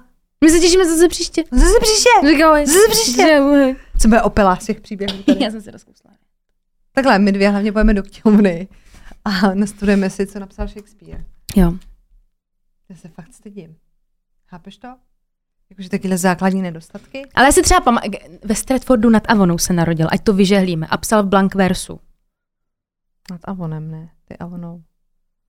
My se těšíme zase příště.
zase příště.
Říkám,
Zase příště. Co bude opela z těch příběhů tady?
Já jsem se rozkousla.
Takhle, my dvě hlavně pojeme do knihovny a nastudujeme si, co napsal Shakespeare.
Jo.
Já se fakt stydím. Chápeš to? Jakože takyhle základní nedostatky.
Ale já si třeba pamatuju, ve Stratfordu nad Avonou se narodil, ať to vyžehlíme, a psal v blank versu.
Nad Avonem, ne? Ty Avonou.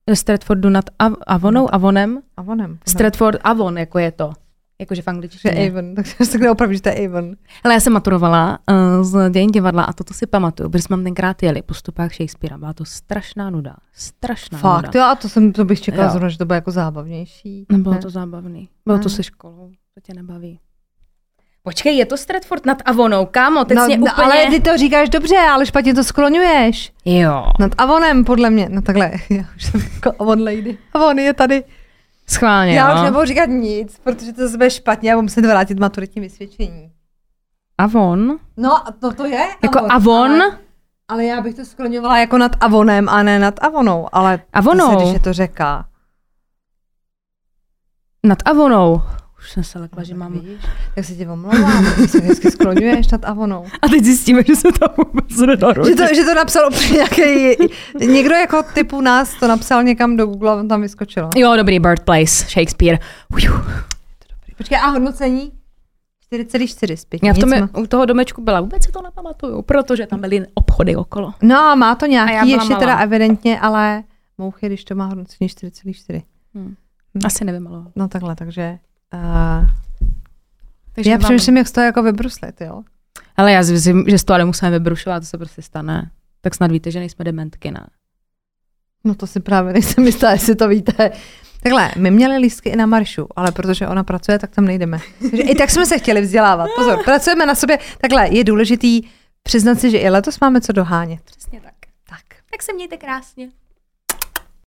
Ve Stratfordu nad Av- Avonou, Avonem.
Avonem.
Stratford Avon, jako je to. Jakože v
že
angličtině.
Avon, (laughs) takže se takhle opravdu, že to je Avon.
Ale já jsem maturovala uh, z dějin divadla a toto si pamatuju, protože jsme tam tenkrát jeli po stopách Shakespearea. Byla to strašná nuda. Strašná
Fakt,
nuda.
jo, a to, jsem, to bych čekala
Jo.
zrovna, že to bude jako zábavnější.
Nebylo
Ne?
to zábavný. Bylo to
Ne.
se školou. To tě nebaví. Počkej, je to Stratford nad Avonou, kámo, teď
no,
mě
no,
úplně...
ale ty to říkáš dobře, ale špatně to skloňuješ.
Jo.
Nad Avonem, podle mě. No takhle, (laughs) já už jsem jako Avon lady. Avon je tady.
Schválně,
Já
jo.
už nebudu říkat nic, protože to bude špatně a budu muset vrátit maturitní vysvědčení.
Avon?
No, a to to je
Jako Avon?
Ale, ale já bych to skloňovala jako nad Avonem a ne nad Avonou. Ale
Avonou.
zase, když je to řeka.
Nad Avonou. Už jsem se lekla, že mám...
Vidíš? Tak se tě omlouvám, ty se vždycky skloňuješ nad Avonou.
A teď zjistíme, že se tam vůbec nedá
Že to, že to napsal nějaký, někdo jako typu nás to napsal někam do Google a on tam vyskočilo.
Jo, dobrý, Birthplace, Shakespeare. Uju.
Počkej, a hodnocení? 4,4 zpětně.
Já v tom,
nic
u toho domečku byla, vůbec si to nepamatuju, protože tam byly obchody okolo.
No a má to nějaký ještě
malá.
teda evidentně, ale mouchy, když to má hodnocení 4,4.
Hm. Asi nevymaloval.
No takhle, takže... Uh,
Takže
já přemýšlím, jak z toho jako vybruslit, jo?
Ale já si myslím, že z toho nemusíme vybrušovat, to se prostě stane. Tak snad víte, že nejsme dementky, ne?
No to si právě nejsem jistá, jestli to víte. Takhle, my měli lístky i na maršu, ale protože ona pracuje, tak tam nejdeme. Takže i tak jsme se chtěli vzdělávat. Pozor, pracujeme na sobě. Takhle, je důležitý přiznat si, že i letos máme co dohánět.
Přesně tak.
Tak.
Tak se mějte krásně.